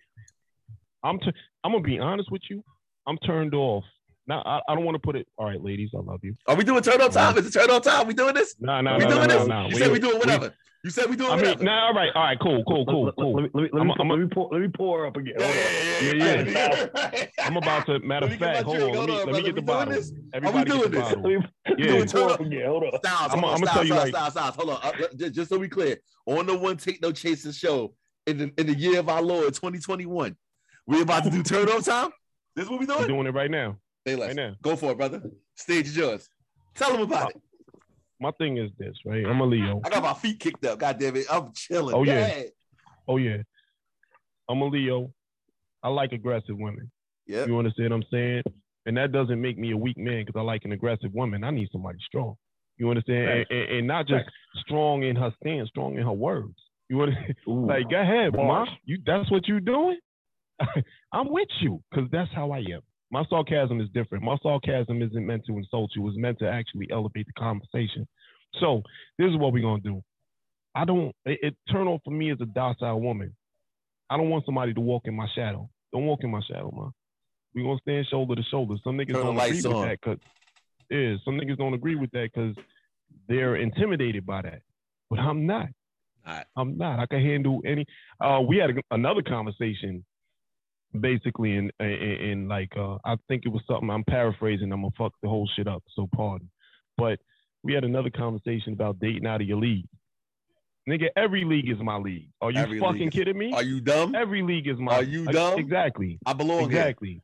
I'm t- I'm gonna be honest with you. I'm turned off. Now I, I don't want to put it. All right, ladies, I love you. Are we doing turn on time? Is it turn on time? We doing this? Nah, nah, we nah, doing nah, this? nah, nah. You said we doing we- whatever. You said we doing I mean, whatever. nah, all right, all right, cool, cool, cool, Let, cool. let, let, me- let, me, a- I'm let me pour let me pour her up again. yeah, Hold yeah, Yeah, yeah, yeah. yeah. I'm about to. Matter of fact, my hold on. Let me Hold on, let me brother. get the We doing bottle. this? Everybody doing get the this? Let me, Yeah. let me Turn up. up again. Hold on. Styles, I'ma- on, I'ma Styles, tell you Styles, like- Styles, Styles. Hold on. Uh, just, just so we clear, on the one take no chaser show in the in the year of our Lord 2021, we about to do turn on time. This is what we doing. We're doing? doing it right now. Say Right less. now. Go for it, brother. Stage is yours. Tell them about it. My thing is this, right? I'm a Leo. I got my feet kicked up. God damn it. I'm chilling. Oh, yeah. ahead. Oh yeah, I'm a Leo. I like aggressive women. Yeah. You understand what I'm saying? And that doesn't make me a weak man because I like an aggressive woman. I need somebody strong. You understand? And, and, and not just strong in her stance, strong in her words. You want like go ahead, ma. You that's what you're doing? I'm with you because that's how I am. My sarcasm is different. My sarcasm isn't meant to insult you. It's meant to actually elevate the conversation. So this is what we're gonna do. I don't. It, it turn off for me as a docile woman. I don't want somebody to walk in my shadow. Don't walk in my shadow, man. We gonna stand shoulder to shoulder. Some niggas Turn don't agree with that because yeah, some niggas don't agree with that because they're intimidated by that. But I'm not. Alright. I'm not. I can handle any. Uh, we had a, another conversation, basically, in, in in like uh, I think it was something. I'm paraphrasing. I'm gonna fuck the whole shit up. So pardon. But we had another conversation about dating out of your league. Nigga, every league is my league. Are you Every fucking is- kidding me? Are you dumb? Every league is my. Are you dumb? Exactly. I belong here. Exactly.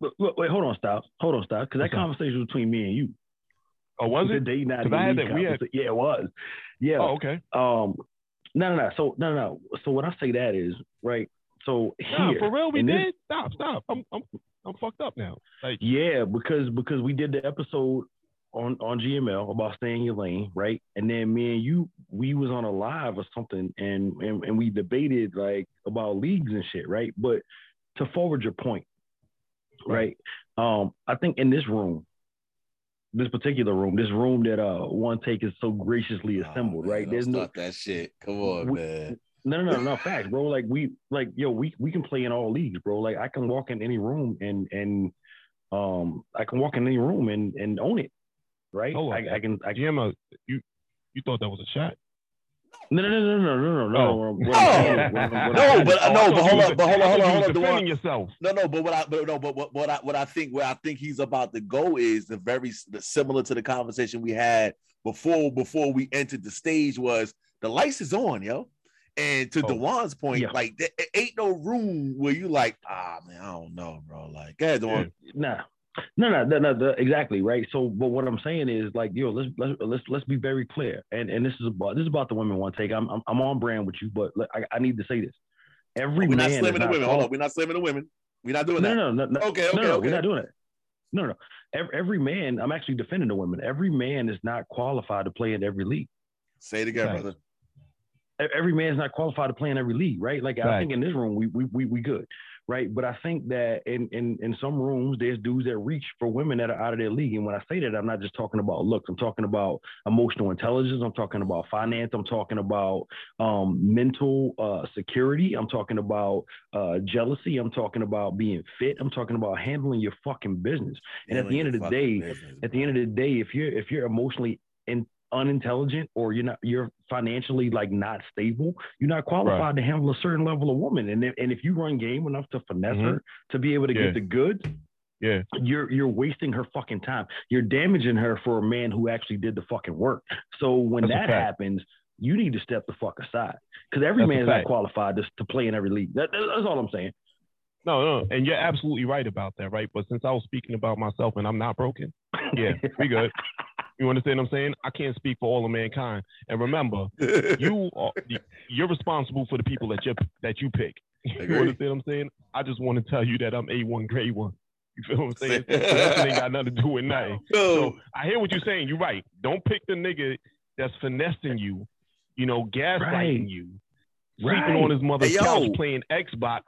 Look, look, wait, hold on, Styles. Hold on, Styles. Because that What's up? conversation was between me and you. Oh, was The it? dating out 'Cause I had that- we had- Yeah, it was. Yeah. Oh, okay. Um. No, no, no. So no, no, no. So when I say that is right. So Nah, here, for real, we in this- did. Stop, stop. I'm, I'm, I'm fucked up now. Like, Yeah, because because we did the episode on on GML about staying in your lane, right? And then me and you, we was on a live or something, and and, and we debated like about leagues and shit, right? But to forward your point, right? Um, I think in this room, this particular room, this room that uh one take is so graciously Oh, assembled, man, right? don't There's no start that shit. Come on, We- man. No, no, no, no, facts, bro. Like we, like yo, we we can play in all leagues, bro. Like I can walk in any room and and um I can walk in any room and and own it, right? Hold on. I, I can. I, GM, uh, you, you thought that was a shot? no, no, no, no, no, no, no, Oh. no. No. saying is- what I'm- what No, but- Oh, I no, but hold was- up, but hold on, hold on, you was hold on, Defending yourself. No, no, but what I but no, but what, what I what I think where I think he's about to go is the very the similar to the conversation we had before before we entered the stage was the lights is on, yo. And to Oh. Dewan's point, Yeah. like there ain't no room where you like, ah man, I don't know, bro. Like, go ahead, Dewan. Nah. No, no, no, no, no, exactly right. So, but what I'm saying is like, yo, let's let's let's let's be very clear. And and this is about this is about the women one take. I'm I'm, I'm on brand with you, but let- I, I need to say this. Every We're not slamming the women. Hold quali- on, we're not slamming the women. We're not doing No, that. no, no, no. Okay, okay, no, no, okay. we're not doing it. No, no. Every, every man, I'm actually defending the women. Every man is not qualified to play in every league. Say it again, Right. brother. Every man is not qualified to play in every league, right? Like I think in this room, we we we we good, right? But I think that in in in some rooms, there's dudes that reach for women that are out of their league. And when I say that, I'm not just talking about looks. I'm talking about emotional intelligence. I'm talking about finance. I'm talking about um, mental uh, security. I'm talking about uh, jealousy. I'm talking about being fit. I'm talking about handling your fucking business. And at the end of the day, at the end of the day, if you're if you're emotionally in, unintelligent or you're not you're financially like not stable, you're not qualified Right. to handle a certain level of woman. And if, and if you run game enough to finesse Mhm. her to be able to Yeah. get the goods, Yeah. you're you're wasting her fucking time. You're damaging her for a man who actually did the fucking work. So when That's that happens, you need to step the fuck aside because every That's man is not qualified to, to play in every league. That, that's all I'm saying. No, no, and you're absolutely right about that, right? But since I was speaking about myself and I'm not broken, yeah, we good. You understand what I'm saying? I can't speak for all of mankind. And remember, you are you're responsible for the people that you that you pick. You understand what I'm saying? I just want to tell you that I'm A1 grade one. You feel what I'm saying? So that ain't got nothing to do with nothing. Yo, So I hear what you're saying. You're right. Don't pick the nigga that's finessing you, you know, gaslighting Right. you, sleeping Right. on his mother's Hey, couch playing Xbox.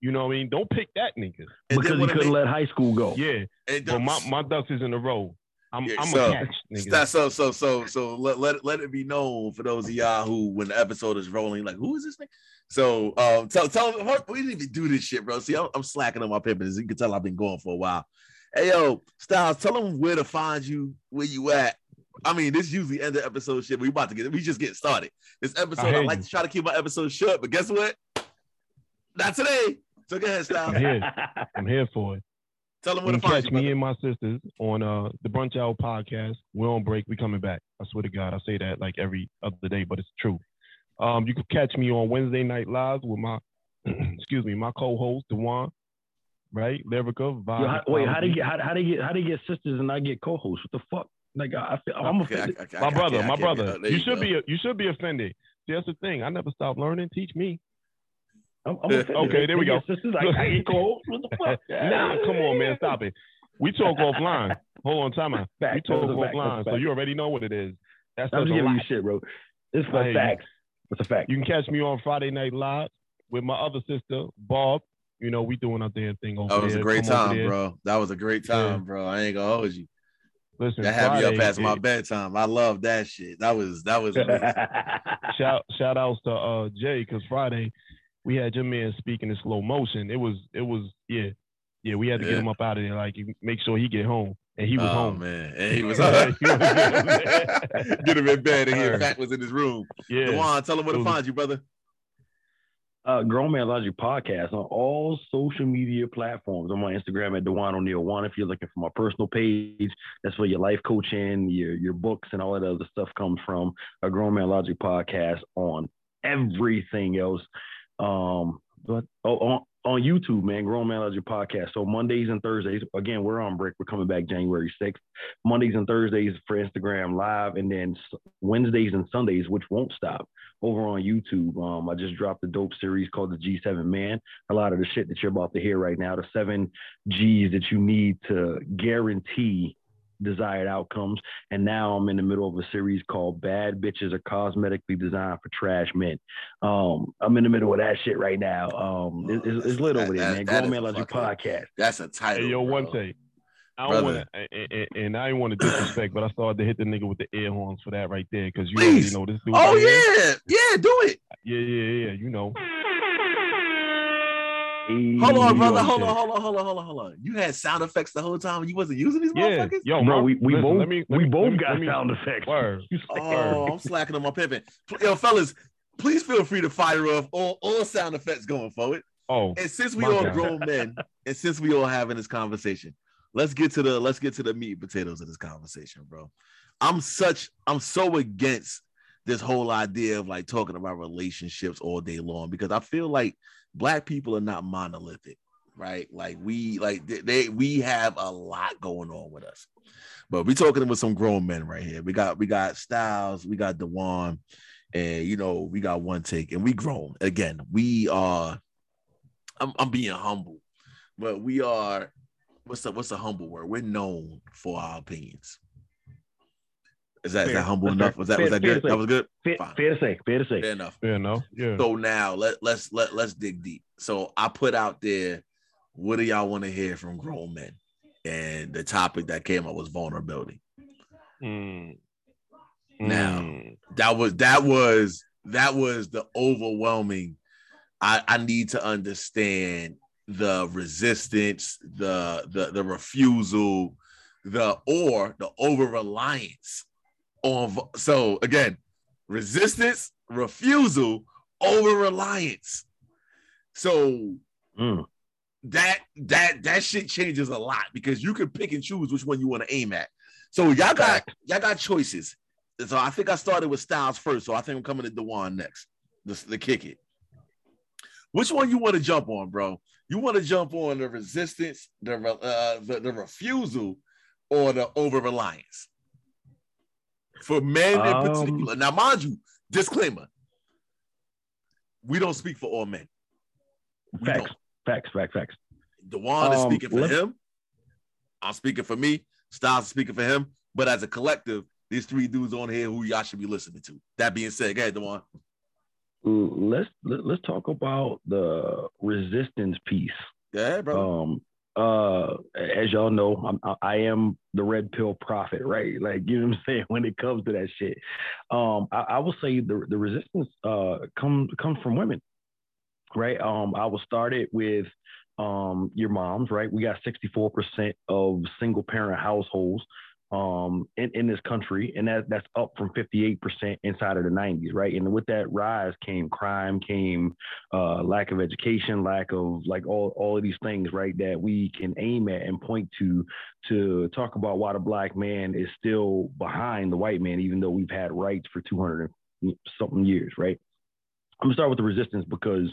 You know what I mean? Don't pick that nigga. and because he couldn't make- let high school go. Yeah. But my, then- my ducks is in a row. I'm Yeah, I'm so- a catch, nigga. So so so so let, let let it be known for those of y'all who when the episode is rolling like who is this thing so um tell tell we didn't even do this shit bro. See I'm, I'm slacking on my pimping you can tell I've been going for a while. Hey yo Styles tell them where to find you where you at. I mean this usually end the episode shit we about to get we just getting started. This episode I, hear like you. to try to keep my episode short but guess what? Not today. So go ahead Styles. I'm here. I'm here for it. Tell them You where can to find catch you me brother. and my sisters on uh the Brunch Hour podcast. We're on break. We coming back. I swear to God, I say that like every other day, but it's true. Um, you can catch me on Wednesday night lives with my excuse me, my co-host Dewan, right? Lyrica. Vibe Yo, how, wait, how do you get how, how do you get how do you get sisters and not get co-hosts? What the fuck? Like I, I feel I'm Okay, offended. I- I- my I brother, can't- I my can't- brother. uh, You, you should go. be you should be offended. See, that's the thing. I never stop learning. Teach me. I'm, I'm. Okay, there we go. get Sisters, I, I get co-hosts. What the fuck? nah, come on, man, stop it. We talk offline. Hold on, time out. We talk that's a fact, offline, so you already know what it is. That's I'm such just giving lot. you shit, bro. It's I for hear facts. It's a fact. You can catch me on Friday Night Live with my other sister, Bob. You know, we doing our damn thing over That was a great Come time, bro. That was a great Yeah. time, bro. I ain't gonna hold you. Listen, That had me up Friday, past my bedtime. I love that shit. That was that was shout shout outs to uh Jay because Friday we had your man speaking in slow motion. It was it was yeah yeah we had to Yeah. get him up out of there like make sure he get home and he was oh, home. man. And he was Yeah, he was good. get him in bed and he Heard. Fat was in his room. Yeah, Dewan, tell him where to find you, brother. uh, Grown Man Logic podcast on all social media platforms. I'm on Instagram at Dewan O'Neill One. If you're looking for my personal page, that's where your life coaching, your your books, and all that other stuff comes from. A Grown Man Logic podcast on everything else. Um, but oh, on on YouTube, man, Grown Man Logic podcast. So Mondays and Thursdays, again, we're on break. We're coming back January 6th. Mondays and Thursdays for Instagram Live, and then Wednesdays and Sundays, which won't stop over on YouTube. Um, I just dropped a dope series called the G7 Man. A lot of the shit that you're about to hear right now, the seven G's that you need to guarantee desired outcomes. And now I'm in the middle of a series called Bad Bitches Are Cosmetically Designed for Trash Men. Um, I'm in the middle of that shit right now. Um, it- it's, it's lit That- over there, that- man. that Grown Man Logic fucking- podcast. That's a title. Hey, yo, bro. one take. I don't want to, and, and- and I didn't want to disrespect, but I started to hit the nigga with the air horns for that right there because you Please. already know this dude. Oh right here. yeah, yeah, do it. yeah, yeah, yeah. You know, Hold on, brother. Hold on, hold on, hold on, hold on, hold on. You had sound effects the whole time and you wasn't using these yeah, motherfuckers? yo, Bro, we, we listen, both me, we me- both me- got me- sound effects. Word. Oh, I'm slacking on my pimping. Yo, fellas, please feel free to fire off all, all sound effects going forward. Oh, And since we My all God. grown men, and since we all having this conversation, let's get to the let's get to the meat and potatoes of this conversation, bro. I'm such I'm so against this whole idea of like talking about relationships all day long because I feel like black people are not monolithic, right? Like we like they, we have a lot going on with us. But we talking with some grown men right here. We got we got Styles, we got Dewan, and you know, we got one take, and we grown. Again, we are I'm, I'm being humble, but we are what's the what's the humble word? We're known for our opinions. Is that, is Fair. that humble That's enough? fair. Was that Fair- was that good? That was good. Fair, fair to say, fair to say. Fair enough. fair enough. Yeah. So now let let's let let's dig deep. So I put out there, what do y'all want to hear from grown men? And the topic that came up was vulnerability. Mm. Now, Mm. That was that was that was the overwhelming. I I need to understand the resistance, the the the refusal, the or the over reliance on. So again, resistance, refusal, over reliance. So Mm. that that that shit changes a lot because you can pick and choose which one you want to aim at. So y'all got y'all got choices. So I think I started with Styles first. So I think I'm coming to Dewan next. The, the kick it. Which one you want to jump on, bro? You want to jump on the resistance, the uh, the, the refusal, or the over reliance? For men in Um, particular. Now, mind you, disclaimer: we don't speak for all men. We Facts, don't. facts, facts, facts. Dewan is Um, speaking for him. I'm speaking for me. Styles is speaking for him. But as a collective, these three dudes on here who y'all should be listening to. That being said, go ahead, Dewan. Let's let, let's talk about the resistance piece. Ahead, bro. Um, uh, as y'all know, I'm, I- am the red pill prophet, right? Like you know what I'm saying when it comes to that shit. Um, I, I will say the the resistance uh comes comes from women, right? Um, I will start it with um your moms, right? We got 64% of single parent households um in, in this country and that that's up from 58% inside of the 90s right and with that rise came crime came uh lack of education lack of like all all of these things right that we can aim at and point to to talk about why the black man is still behind the white man even though we've had rights for 200 something years right I'm gonna start with the resistance because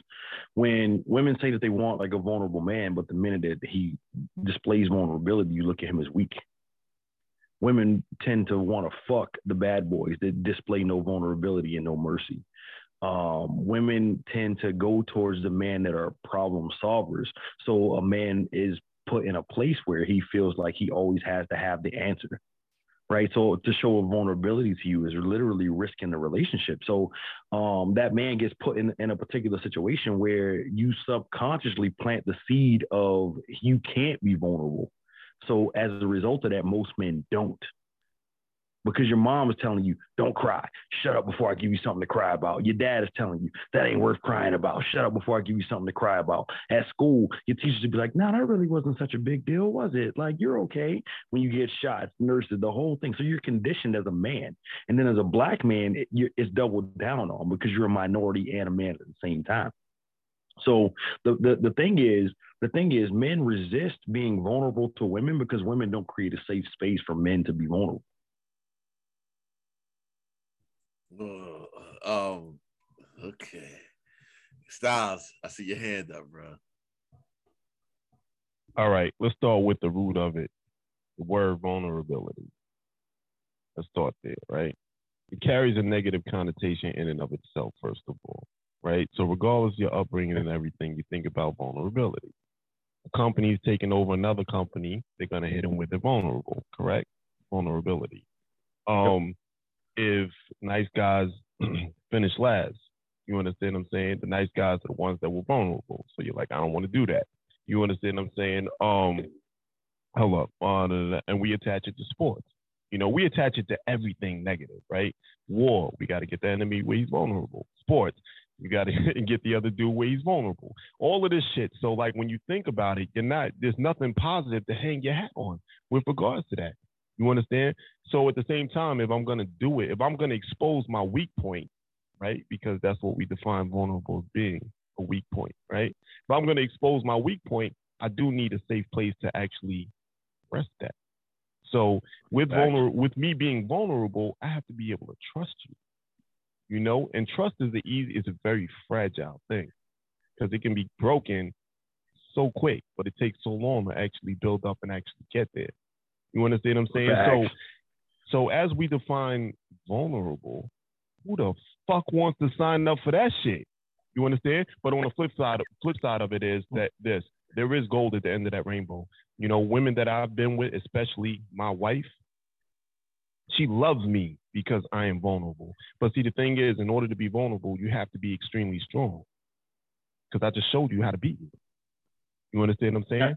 when women say that they want like a vulnerable man, but the minute that he displays vulnerability, you look at him as weak. Women tend to want to fuck the bad boys that display no vulnerability and no mercy. Um, women tend to go towards the men that are problem solvers. So a man is put in a place where he feels like he always has to have the answer right? So to show a vulnerability to you is literally risking the relationship. So um, that man gets put in, in a particular situation where you subconsciously plant the seed of you can't be vulnerable. So as a result of that, most men don't because your mom is telling you, don't cry. Shut up before I give you something to cry about. Your dad is telling you, that ain't worth crying about. Shut up before I give you something to cry about. At school, your teachers would be like, no, that really wasn't such a big deal, was it? Like, you're okay when you get shot, nurses, the whole thing. So you're conditioned as a man. And then as a black man, it, it's doubled down on because you're a minority and a man at the same time. So the, the the thing is, the thing is, men resist being vulnerable to women because women don't create a safe space for men to be vulnerable. Uh, um, okay. Styles, I see your hand up, bro. All right, let's start with the root of it. The word vulnerability. Let's start there, right? It carries a negative connotation in and of itself, first of all, right? So, regardless of your upbringing and everything, you think about vulnerability. Company's taking over another company, they're going to hit them with the vulnerable, correct? Vulnerability. Um, if nice guys finish last. You understand what I'm saying? The nice guys are the ones that were vulnerable. So you're like, I don't want to do that. You understand what I'm saying? Um, hello, uh, and we attach it to sports. You know, we attach it to everything negative, right? War, we got to get the enemy where he's vulnerable. Sports, you got to get the other dude where he's vulnerable. All of this shit. So, like, when you think about it, you're not, there's nothing positive to hang your hat on with regards to that. You understand? So at the same time, if I'm gonna do it, if I'm gonna expose my weak point, right? Because that's what we define vulnerable as being a weak point, right? If I'm gonna expose my weak point, I do need a safe place to actually rest that. So with vulner- with me being vulnerable, I have to be able to trust you. You know, and trust is the easy is a very fragile thing because it can be broken so quick, but it takes so long to actually build up and actually get there. You understand what I'm saying? So, so as we define vulnerable, who the fuck wants to sign up for that shit? You understand? But on the flip side, flip side of it is that this there is gold at the end of that rainbow. You know, women that I've been with, especially my wife, she loves me because I am vulnerable. But see, the thing is, in order to be vulnerable, you have to be extremely strong. Because I just showed you how to be. You understand what I'm saying?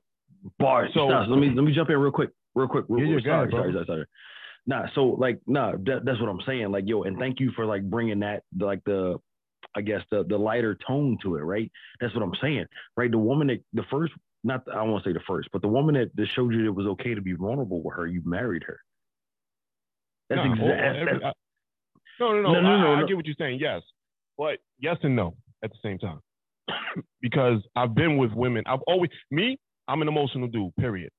Bart, so, let me let me jump in real quick real quick. Real, yeah, sorry, sorry, sorry, sorry. Nah, so like, nah, that, that's what I'm saying. Like, yo, and thank you for like bringing that, like the, I guess the the lighter tone to it, right? That's what I'm saying, right? The woman that the first, not the, I won't say the first, but the woman that, that showed you it was okay to be vulnerable with her, you married her. That's no, exactly. No, no, no, no, no, I, no, I get what you're saying. Yes, but yes and no at the same time, because I've been with women. I've always me. I'm an emotional dude. Period.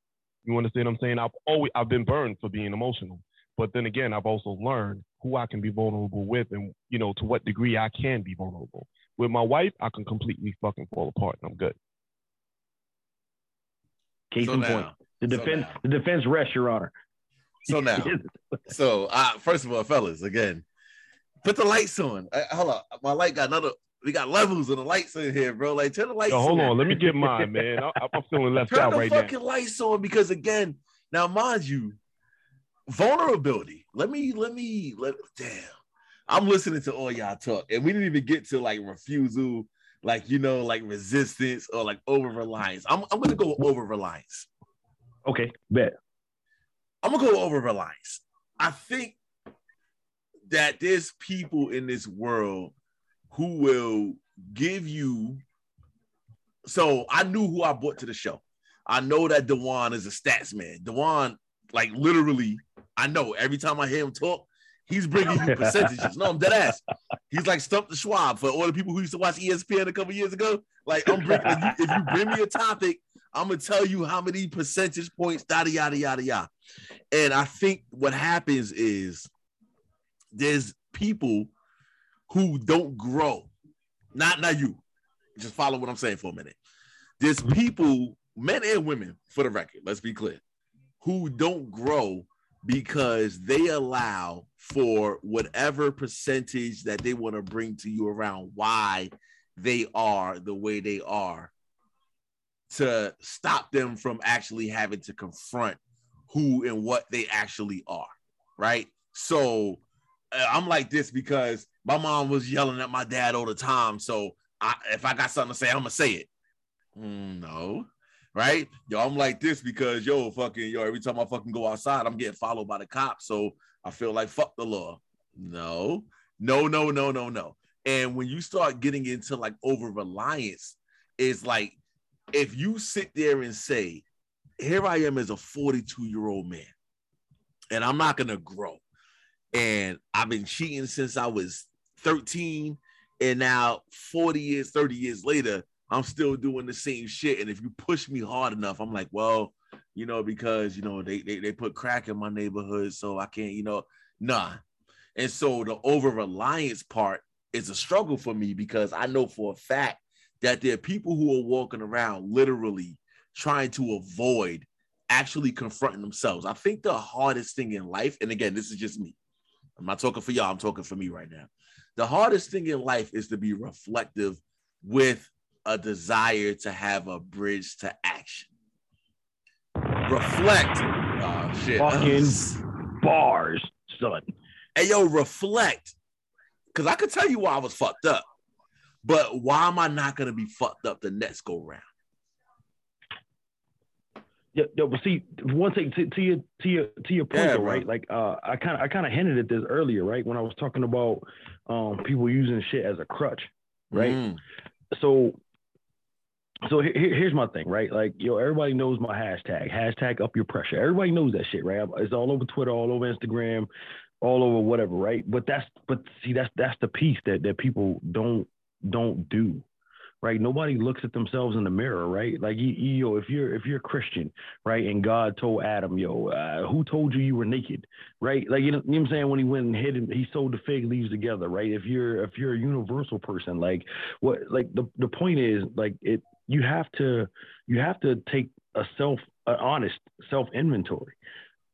You understand what I'm saying? I've always I've been burned for being emotional. But then again, I've also learned who I can be vulnerable with and you know to what degree I can be vulnerable. With my wife, I can completely fucking fall apart and I'm good. Case so in now, point. The defense so the defense rests, Your Honor. So now, so uh, first of all, fellas, again, put the lights on. Uh, hold on, my light got another we got levels of the lights in here, bro. Like turn the lights. Yo, hold on, let me get mine, man. I, am feeling left out right now. Turn the fucking lights on because again, now mind you, vulnerability. Let me, let me, let. Damn, I'm listening to all y'all talk, and we didn't even get to like refusal, like you know, like resistance or like over reliance. I'm, I'm gonna go over reliance. Okay, bet. I'm gonna go over reliance. I think that there's people in this world who will give you. So I knew who I brought to the show. I know that Dewan is a stats man. Dewan, like literally, I know every time I hear him talk, he's bringing you percentages. no, I'm dead ass. He's like Stump the Schwab for all the people who used to watch ESPN a couple years ago. Like I'm bringing. if, you, if you bring me a topic, I'm gonna tell you how many percentage points, yada yada yada yada. And I think what happens is there's people who don't grow. Not not you. Just follow what I'm saying for a minute. There's people, men and women, for the record, let's be clear, who don't grow because they allow for whatever percentage that they want to bring to you around why they are the way they are to stop them from actually having to confront who and what they actually are. Right. So uh, I'm like this because my mom was yelling at my dad all the time. So I, if I got something to say, I'm gonna say it. Mm, no, right? Yo, I'm like this because yo, fucking yo, every time I fucking go outside, I'm getting followed by the cops. So I feel like fuck the law. No, no, no, no, no, no. And when you start getting into like over reliance, it's like if you sit there and say, Here I am as a 42 year old man, and I'm not gonna grow. And I've been cheating since I was 13, and now 40 years, 30 years later, I'm still doing the same shit. And if you push me hard enough, I'm like, well, you know, because you know they they, they put crack in my neighborhood, so I can't, you know, nah. And so the over reliance part is a struggle for me because I know for a fact that there are people who are walking around literally trying to avoid actually confronting themselves. I think the hardest thing in life, and again, this is just me. I'm not talking for y'all, I'm talking for me right now. The hardest thing in life is to be reflective with a desire to have a bridge to action. Reflect. Oh shit. Fucking bars, son. Hey yo, reflect. Cause I could tell you why I was fucked up. But why am I not gonna be fucked up the next go round? Yeah, yeah, but see, one thing to, to your to your to your point, Yeah, though, right? Like, uh, I kind of I kind of hinted at this earlier, right? When I was talking about um people using shit as a crutch, right? Mm. So, so here- here's my thing, right? Like, yo, everybody knows my hashtag, hashtag up your pressure. Everybody knows that shit, right? It's all over Twitter, all over Instagram, all over whatever, right? But that's but see, that's that's the piece that that people don't don't do. Right, nobody looks at themselves in the mirror, right? Like, you, yo, if you're if you're a Christian, right, and God told Adam, yo, uh, who told you you were naked, right? Like, you know, you know what I'm saying? When he went and hid, and he sewed the fig leaves together, right? If you're if you're a universal person, like, what, like the the point is, like, it you have to you have to take a self an honest self inventory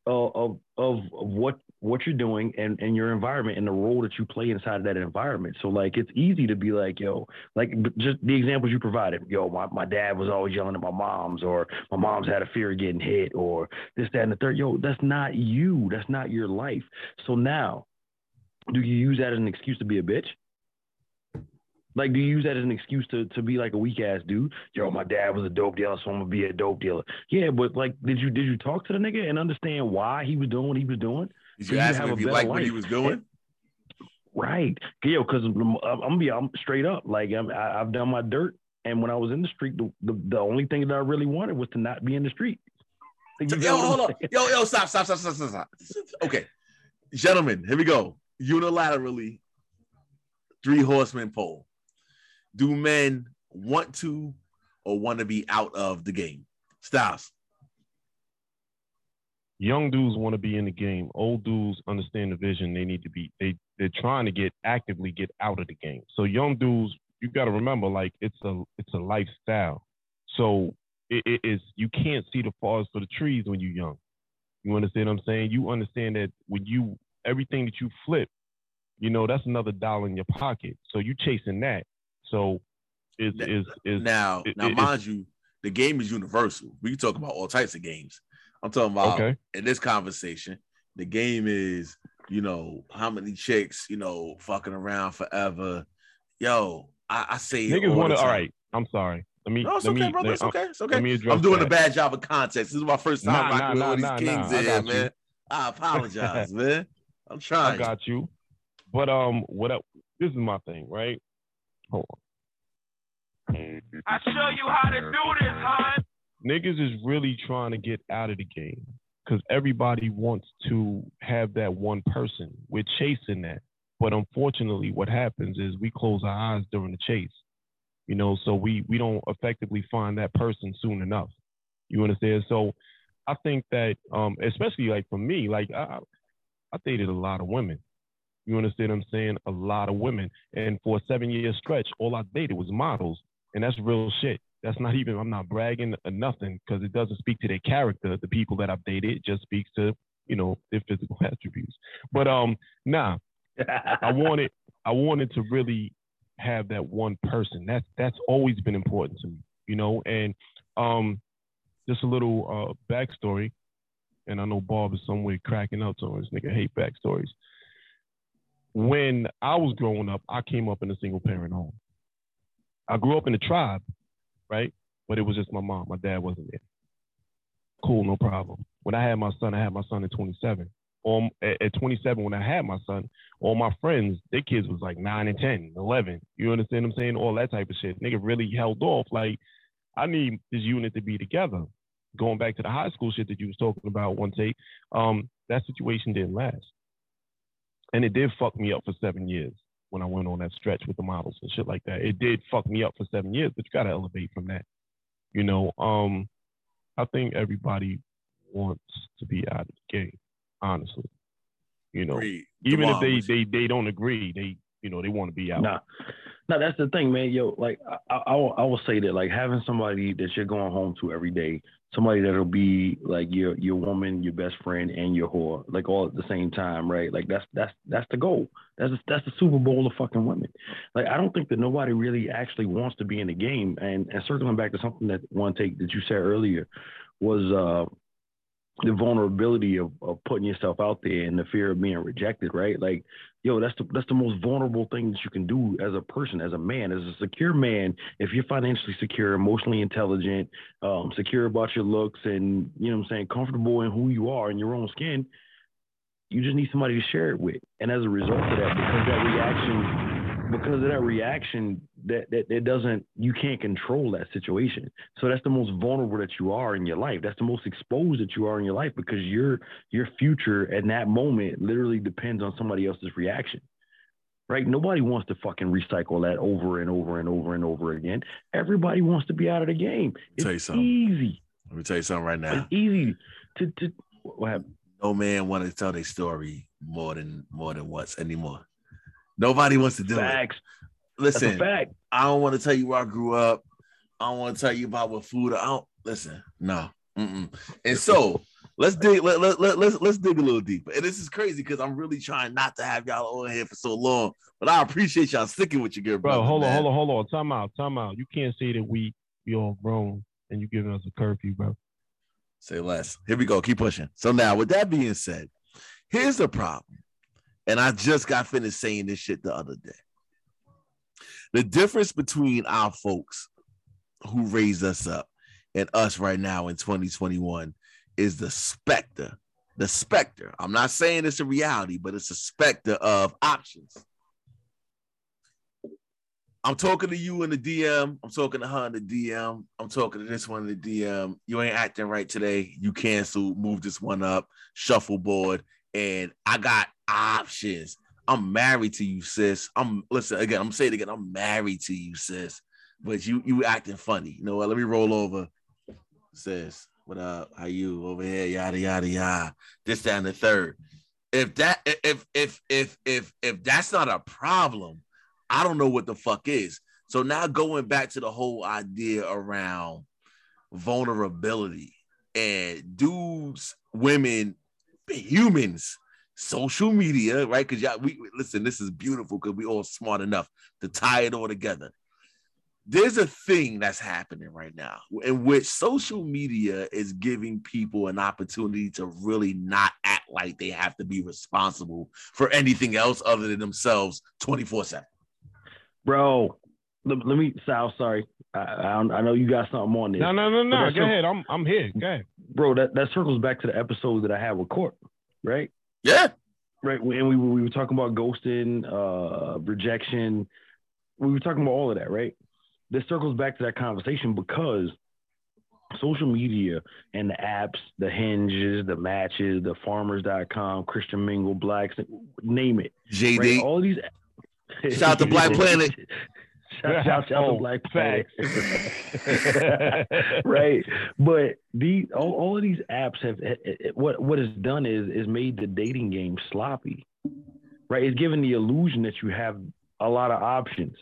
of, of of what what you're doing and, and your environment and the role that you play inside of that environment. So like it's easy to be like, yo, like just the examples you provided, yo, my, my dad was always yelling at my moms, or my mom's had a fear of getting hit, or this, that, and the third. Yo, that's not you. That's not your life. So now, do you use that as an excuse to be a bitch? Like, do you use that as an excuse to, to be like a weak ass dude? Yo, my dad was a dope dealer, so I'm gonna be a dope dealer. Yeah, but like, did you did you talk to the nigga and understand why he was doing what he was doing? Did you ask have him a if you better like what he was doing? Right, yo, because I'm, I'm gonna be I'm straight up. Like I'm, I, I've done my dirt, and when I was in the street, the, the the only thing that I really wanted was to not be in the street. You Yo, hold on. Yo, yo, stop, stop, stop, stop, stop, stop. Okay. Gentlemen, here we go. Unilaterally, three horsemen poll. Do men want to or want to be out of the game? Styles. Young dudes want to be in the game. Old dudes understand the vision. They need to be. They they're trying to get actively get out of the game. So young dudes, you got to remember, like it's a it's a lifestyle. So it, it is you can't see the forest for the trees when you're young. You understand what I'm saying? You understand that when you everything that you flip, you know that's another dollar in your pocket. So you chasing that. So is is is Now, it- now, it- mind you, the game is universal. We can talk about all types of games. I'm talking about okay. in this conversation, the game is, you know, how many chicks, you know, fucking around forever. Yo, I, I say it Niggas want the to. All time. right. I'm sorry. Let me. No, it's let okay, me, brother. It's okay. It's okay. let me I'm doing that. a bad job of context. This is my first time Nah, rocking nah, with all nah, these nah, kings nah. I in, you. man. I apologize, man. I'm trying. I trying. got you. But um, what? I, this is my thing, right? Hold on. I show you how to do this, huh? Niggas is really trying to get out of the game because everybody wants to have that one person. We're chasing that, but unfortunately, what happens is we close our eyes during the chase. You know, so we we don't effectively find that person soon enough. You understand? So I think that, um, especially like for me, like I, I dated a lot of women. You understand what I'm saying? A lot of women. And for a seven year stretch, all I dated was models. And that's real shit. That's not even, I'm not bragging or nothing because it doesn't speak to their character. The people that I've dated just speaks to, you know, their physical attributes. But um, nah, I wanted, I wanted to really have that one person. That's that's always been important to me, you know. And um, just a little uh backstory. And I know Bob is somewhere cracking up on this nigga hate backstories. When I was growing up, I came up in a single parent home. I grew up in a tribe, right? but it was just my mom. My dad wasn't there. Cool, no problem. When I had my son, I had my son at 27. Um, at, at 27, when I had my son, all my friends, their kids was like 9 and 10, 11. You understand what I'm saying? All that type of shit. Nigga really held off. Like, I need this unit to be together. Going back to the high school shit that you was talking about one take, um, that situation didn't last. And it did fuck me up for seven years when I went on that stretch with the models and shit like that. It did fuck me up for seven years, but you gotta elevate from that. You know, um, I think everybody wants to be out of the game, honestly. You know, Agreed. even if they, they they don't agree, they you know they want to be out. Nah, nah, that's the thing, man. Yo, like I, I, I will say that, like having somebody that you're going home to every day, somebody that'll be like your your woman, your best friend, and your whore, like all at the same time, right? Like that's that's that's the goal. That's that's the Super Bowl of fucking women. Like I don't think that nobody really actually wants to be in the game. And and circling back to something that one take that you said earlier was uh the vulnerability of, of putting yourself out there and the fear of being rejected, right? Like, yo, that's the that's the most vulnerable thing that you can do as a person, as a man, as a secure man. If you're financially secure, emotionally intelligent, um, secure about your looks, and you know what I'm saying, comfortable in who you are in your own skin, you just need somebody to share it with. And as a result of that, because that reaction, because of that reaction, that that, that doesn't you can't control that situation. So that's the most vulnerable that you are in your life. That's the most exposed that you are in your life because your your future in that moment literally depends on somebody else's reaction. Right? Nobody wants to fucking recycle that over and over and over and over again. Everybody wants to be out of the game. It's Tell you something. easy. Let me tell you something right now. It's easy to to what happened? no man want to tell their story more than more than once anymore. Nobody wants to do Facts. it. Listen, fact. I don't want to tell you where I grew up. I don't want to tell you about what food. I don't listen. No. Mm-mm. And so let's dig. Let, let, let, let's let's dig a little deeper. And this is crazy because I'm really trying not to have y'all on here for so long. But I appreciate y'all sticking with your good Bro, brother. hold on, hold on, hold on. Time out, time out. You can't say that we we all grown and you giving us a curfew, bro. Say less. Here we go. Keep pushing. So now, with that being said, here's the problem. And I just got finished saying this shit the other day. The difference between our folks who raised us up and us right now in 2021 is the specter. The specter. I'm not saying it's a reality, but it's a specter of options. I'm talking to you in the DM. I'm talking to her in the DM. I'm talking to this one in the DM. You ain't acting right today. You canceled. Move this one up. Shuffleboard. And I got options. I'm married to you, sis. I'm listen again. I'm saying again. I'm married to you, sis. But you you acting funny. You know what? Let me roll over. Sis, what up? How you over here? Yada yada yada. This, and the third. If that if if if if if that's not a problem, I don't know what the fuck is. So now going back to the whole idea around vulnerability and dudes, women, humans, social media, right? Because y'all, we listen, this is beautiful because we all smart enough to tie it all together. There's a thing that's happening right now in which social media is giving people an opportunity to really not act like they have to be responsible for anything else other than themselves 24 7. Bro, let, let me Sal, sorry. I, I I know you got something on this. No, no, no, no. that's Go your- ahead. I'm I'm here. Go ahead. Bro, that, that circles back to the episode that I had with Court, right? Yeah. Right. And we, we were talking about ghosting, uh, rejection. We were talking about all of that, right? This circles back to that conversation because social media and the apps, the hinges, the matches, the farmers.com, Christian Mingle, Blacks, name it. JD. Right? All of these Shout out to Black Planet. shout, out Oh, to Black Planet. facts. right. But the all, all of these apps have it, it- what what it's done is is made the dating game sloppy. Right? It's given the illusion that you have a lot of options.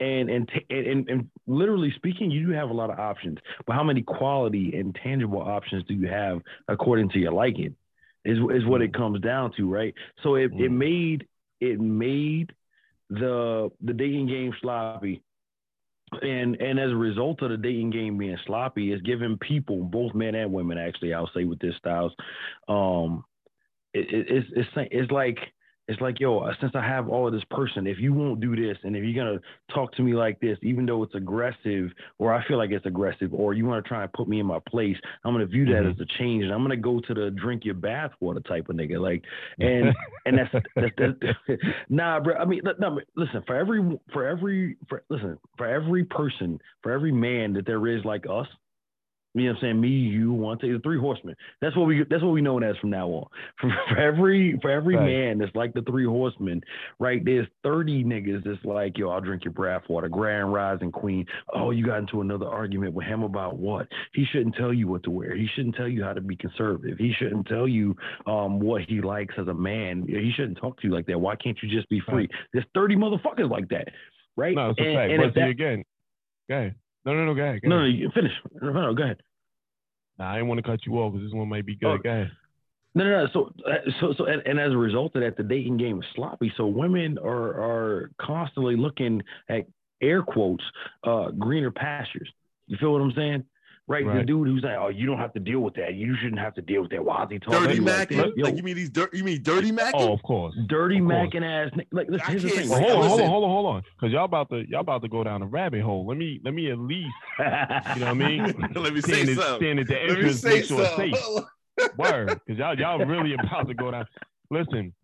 And and, t- and and literally speaking you do have a lot of options. But how many quality and tangible options do you have according to your liking is is what it mm. comes down to right? So it, it Mm. made it made the the dating game sloppy. And and as a result of the dating game being sloppy, it's giving people, both men and women, actually, I'll say with this styles, um, it, it, it's it's it's like It's like, yo, since I have all of this person, if you won't do this, and if you're gonna talk to me like this, even though it's aggressive, or I feel like it's aggressive, or you want to try and put me in my place, I'm gonna view that Mhm. as a change, and I'm gonna go to the drink your bathwater type of nigga, like, and and that's, that's, that's nah, bro. I mean, no, listen, for every for every for listen, for every person, for every man that there is like us, you know what I'm saying? Me, you, one, two, the three horsemen. That's what we that's what we known as from now on. For, for every for every Right. man that's like the three horsemen, right? There's 30 niggas that's like, yo, I'll drink your breath water, grand rising queen. Oh, you got into another argument with him about what? He shouldn't tell you what to wear. He shouldn't tell you how to be conservative. He shouldn't tell you um what he likes as a man. He shouldn't talk to you like that. Why can't you just be free? There's 30 motherfuckers like that, right? No, it's a And- fact. and But see that- again, ahead. No, no, no, go ahead. Go no, no, you finish. No, no, go ahead. Nah, I didn't want to cut you off because this one might be good. Oh. Go ahead. No, no, no. So, uh, so, so, and, and as a result of that, the dating game is sloppy. So women are are constantly looking at air quotes, uh, greener pastures. You feel what I'm saying? Right? The dude who's like, "Oh, you don't have to deal with that. You shouldn't have to deal with that." Why is he talking Dirty you like Yo, Like you mean these dirt? You mean Dirty oh, Mac? Oh, of course. dirty of and ass. Like, listen, I here's the thing. Well, hold on, hold on, hold on, hold on, because y'all about to y'all about to go down a rabbit hole. Let me let me at least you know what I mean. Let me stand, at, something. stand at the entrance, say make sure it's something. safe. Word, because y'all y'all really about to go down. Listen,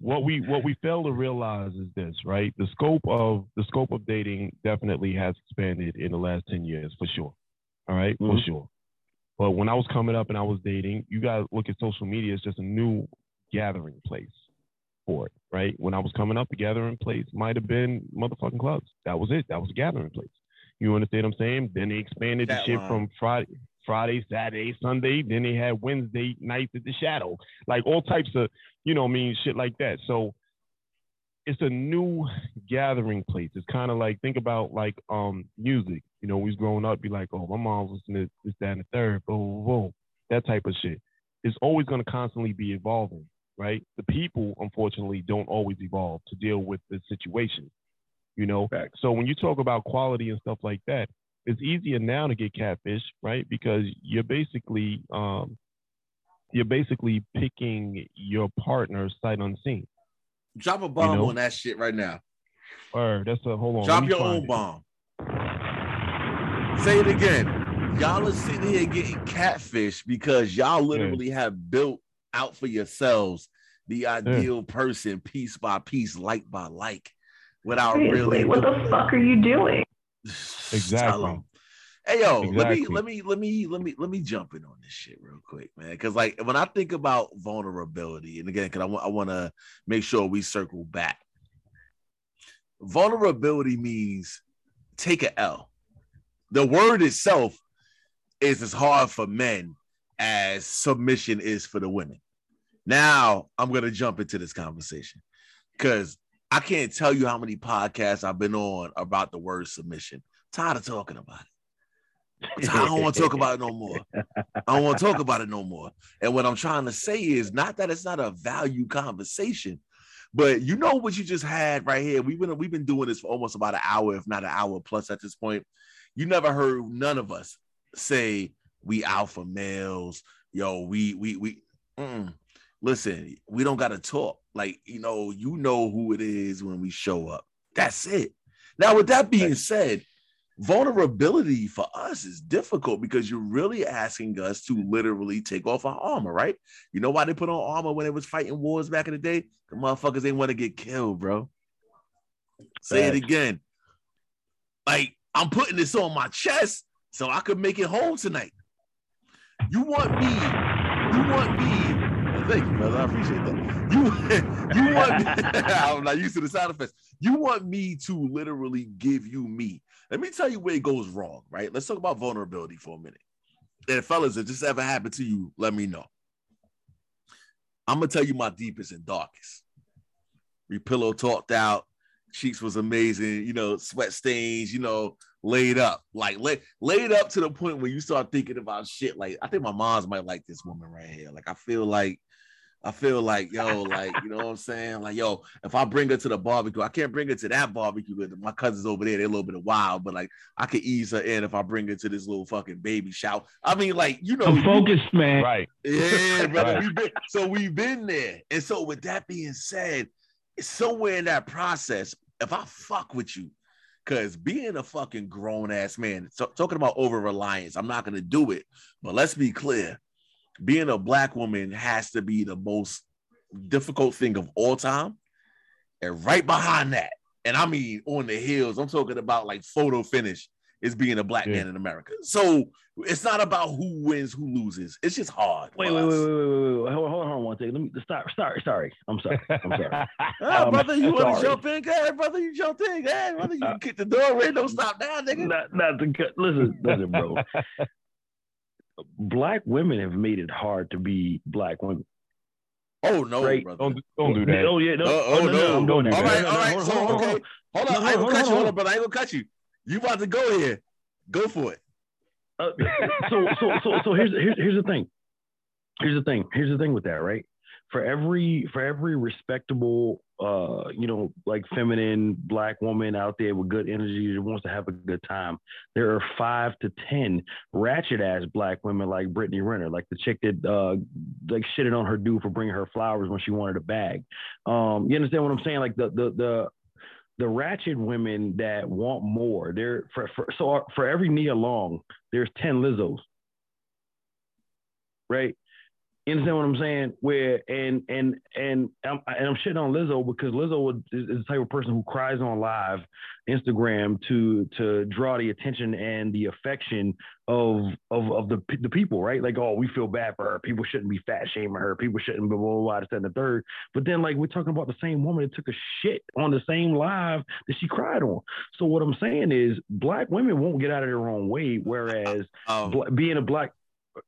what we what we fail to realize is this, right? The scope of the scope of dating definitely has expanded in the last ten years, for sure. All right, for Mhm. sure. But when I was coming up and I was dating, you guys look at social media as just a new gathering place for it, right? When I was coming up, the gathering place might have been motherfucking clubs. That was it. That was a gathering place. You understand what I'm saying? Then they expanded the shit line. from Friday, Friday, Saturday, Sunday. Then they had Wednesday nights at the Shadow, like all types of, you know, I mean, shit like that. So it's a new gathering place. It's kind of like think about like um music. You know, we was growing up, be like, oh, my mom's listening to this, that, and the third, boom, boom, boom, that type of shit. It's always going to constantly be evolving, right? The people, unfortunately, don't always evolve to deal with the situation. You know, Facts. so when you talk about quality and stuff like that, it's easier now to get catfish, right? Because you're basically um, you're basically picking your partner sight unseen. Drop a bomb know? on that shit right now. Or that's a hold on. Drop your find own it. bomb. Say it again. Y'all are sitting here getting catfish because y'all literally have built out for yourselves the ideal person piece by piece, like by like, without really. What the fuck are you doing? Tell Exactly. Hey yo, let me let me let me let me let me jump in on this shit real quick, man. Because like when I think about vulnerability, and again, because I want I want to make sure we circle back. Vulnerability means take a L. The word itself is as hard for men as submission is for the women. Now I'm gonna jump into this conversation because I can't tell you how many podcasts I've been on about the word submission. Tired of talking about it. I don't want to talk about it no more. I don't want to talk about it no more. And what I'm trying to say is not that it's not a value conversation, but you know what you just had right here. We've been we've been doing this for almost about an hour, if not an hour plus at this point. You never heard none of us say we alpha males. Yo, we we we. mm. Listen, we don't got to talk. Like you know, you know who it is when we show up. That's it. Now, with that being said, vulnerability for us is difficult because you're really asking us to literally take off our armor, right? You know why they put on armor when they was fighting wars back in the day? The motherfuckers didn't want to get killed, bro. Say it again. Like I'm putting this on my chest so I could make it home tonight. You want me? You want me? Thank you, brother. I appreciate that. You, you want? I'm not used to the sound effects. You want me to literally give you me. Let me tell you where it goes wrong, right? Let's talk about vulnerability for a minute. And fellas, if this ever happened to you, let me know. I'm gonna tell you my deepest and darkest. We pillow talked out, cheeks was amazing, you know, sweat stains, you know, laid up, like lay, laid up to the point where you start thinking about shit. Like, I think my mom's might like this woman right here. Like, I feel like I feel like, yo, like, you know what I'm saying? Like, yo, if I bring her to the barbecue, I can't bring her to that barbecue because my cousins over there, they're a little bit wild, but like, I could ease her in if I bring her to this little fucking baby shower. I mean, like, you know, I'm focused, man. Right. yeah, brother. Right. We've been, so we've been there. And so, with that being said, somewhere in that process, if I fuck with you, because being a fucking grown ass man, so, talking about over reliance, I'm not gonna do it. But let's be clear, being a black woman has to be the most difficult thing of all time. And right behind that, and I mean on the heels, I'm talking about like photo finish is being a black Yeah. man in America. So it's not about who wins, who loses. It's just hard. Wait, wait, wait, wait, wait, wait, wait. Hold on, hold on one second. Let me stop. Sorry, sorry. I'm sorry. I'm sorry. Um, brother, you want to jump in? Go ahead, brother. You jump in. Go ahead, brother. You can kick the door in. Don't stop now, nigga. not, not to cut. Listen, listen, bro. Black women have made it hard to be black women. Oh no, Right. brother. don't don't do that. Oh yeah, no. Oh, oh, no. I'm doing that. All No, no, all no, right. hold So on, hold on, okay, hold on. I ain't gonna on, cut you, hold hold on. on, brother. I ain't gonna cut you. You about to go here? Go for it. Uh, so so so so here's here's here's the thing. Here's the thing. Here's the thing with that, right? For every for every respectable uh you know like feminine black woman out there with good energy who wants to have a good time, there are five to ten ratchet ass black women like Brittany Renner, like the chick that uh like shitted on her dude for bringing her flowers when she wanted a bag. Um, you understand what I'm saying? Like the the the the ratchet women that want more. They're for, for so for every Nia Long, there's 10 Lizzos. Right? You understand what I'm saying? Where and and and I'm and I'm shitting on Lizzo because Lizzo is, the type of person who cries on live Instagram to to draw the attention and the affection of of of the the people, right? Like, oh, we feel bad for her. People shouldn't be fat shaming her. People shouldn't be blah blah blah. This and the third. But then, like, we're talking about the same woman that took a shit on the same live that she cried on. So what I'm saying is, black women won't get out of their own way, whereas Um, bla- being a black,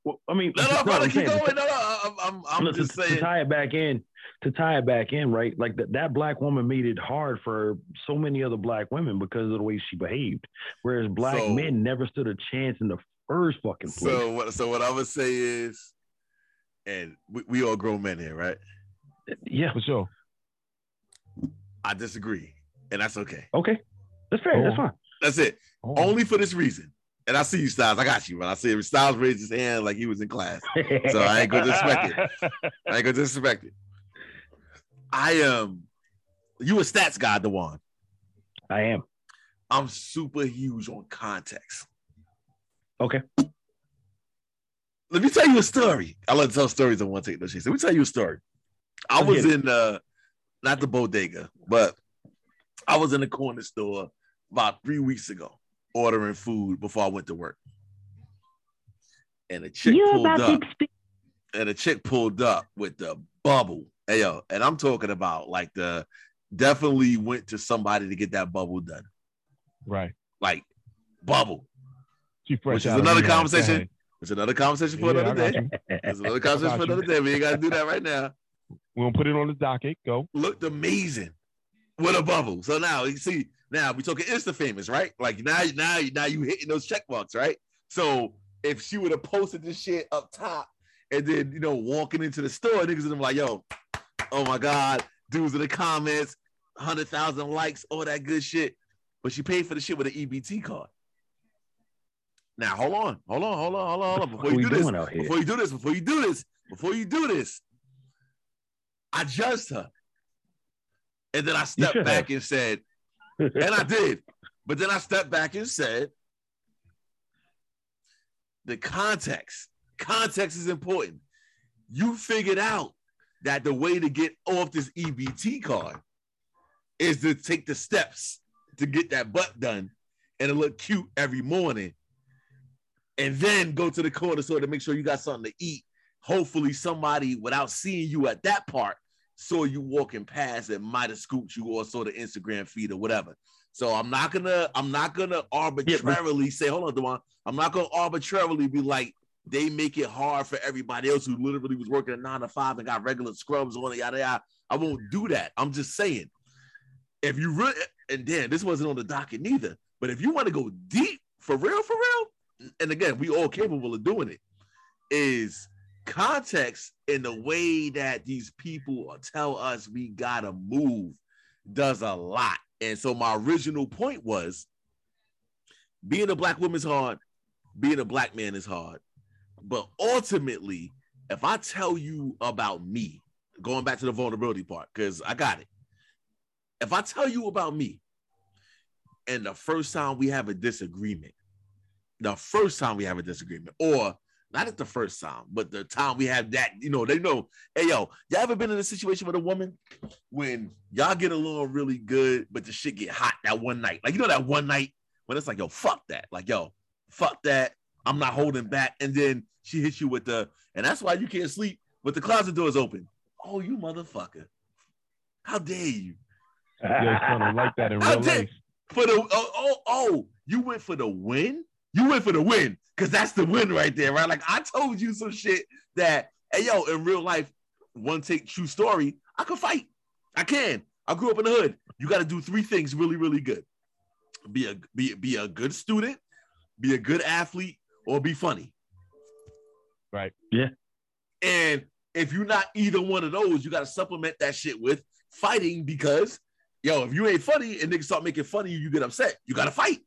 well, I mean, no, no, no, brother, keep going. No, no, I'm, I'm, I'm Listen, just to, saying. tie it back in, to tie it back in, right? Like that, that black woman made it hard for so many other black women because of the way she behaved. Whereas black So- men never stood a chance in the first fucking place. So what? So what I would say is, and we, we all grown men here, right? yeah. For sure. I disagree, and that's okay. Okay. That's fair. That's Oh. fine. That's it. Oh. Only for this reason. And I see you, Styles. I got you, but I see him. Styles raised his hand like he was in class. So I ain't gonna disrespect it. I ain't gonna disrespect it. I am. you a stats guy, Dewan. I am. I'm super huge on context. Okay. Let me tell you a story. I love to tell stories. I want to take no shit. Let me tell you a story. I was in uh not the bodega, but I was in the corner store about three weeks ago ordering food before I went to work. And a chick You're pulled up experience and a chick pulled up with the bubble. Hey yo, and I'm talking about like the definitely went to somebody to get that bubble done. Right. Like bubble. She fresh Which is another rehab. Go conversation ahead. It's another conversation for Yeah, another day. It's another conversation for another day. We ain't gotta do that right now. We're gonna put it on the docket. Go. Looked amazing with a bubble. So now you see, now we talking Insta famous, right? Like now, now, now you hitting those check marks, right? So if she would have posted this shit up top and then you know walking into the store, niggas and them like, yo, oh my god, dudes in the comments, hundred thousand likes, all that good shit. But she paid for the shit with an EBT card. Now hold on, hold on, hold on, hold on, hold on. Before you do this, doing out here? before you do this, before you do this, before you do this, I judged her. And then I stepped back and said, and I did. But then I stepped back and said, the context, context is important. You figured out that the way to get off this EBT card is to take the steps to get that butt done and to look cute every morning. And then go to the corner store to make sure you got something to eat. Hopefully, somebody without seeing you at that part saw you walking past and might have scooped you or saw the Instagram feed or whatever. So I'm not gonna I'm not gonna arbitrarily say, hold on, Dewan. I'm not gonna arbitrarily be like they make it hard for everybody else who literally was working a nine to five and got regular scrubs on it, yada yada. I won't do that. I'm just saying, if you really and Dan, this wasn't on the docket neither. But if you want to go deep for real, for real, and again, we all capable of doing it, is context in the way that these people tell us we gotta move does a lot. And so my original point was being a black woman is hard, being a black man is hard. But ultimately, if I tell you about me, going back to the vulnerability part, because I got it. if I tell you about me, and the first time we have a disagreement, the first time we have a disagreement, or not at the first time, but the time we have that, you know, they know, hey yo, y'all ever been in a situation with a woman when y'all get along really good, but the shit get hot that one night? Like, you know, that one night when it's like, yo, fuck that. Like, yo, fuck that. I'm not holding back. And then she hits you with the, and that's why you can't sleep with the closet doors open. Oh, you motherfucker. How dare you? Yeah, it's kind of like that in How real dare- life. For the oh, oh, oh, you went for the win? You went for the win. Cause that's the win right there, right? Like I told you some shit that, hey yo, in real life, one take true story, I can fight. I can. I grew up in the hood. You got to do three things really, really good. Be a be, be a good student, be a good athlete, or be funny. Right. Yeah. And if you're not either one of those, you got to supplement that shit with fighting because, yo, if you ain't funny and niggas start making fun of you, you get upset. You got to fight.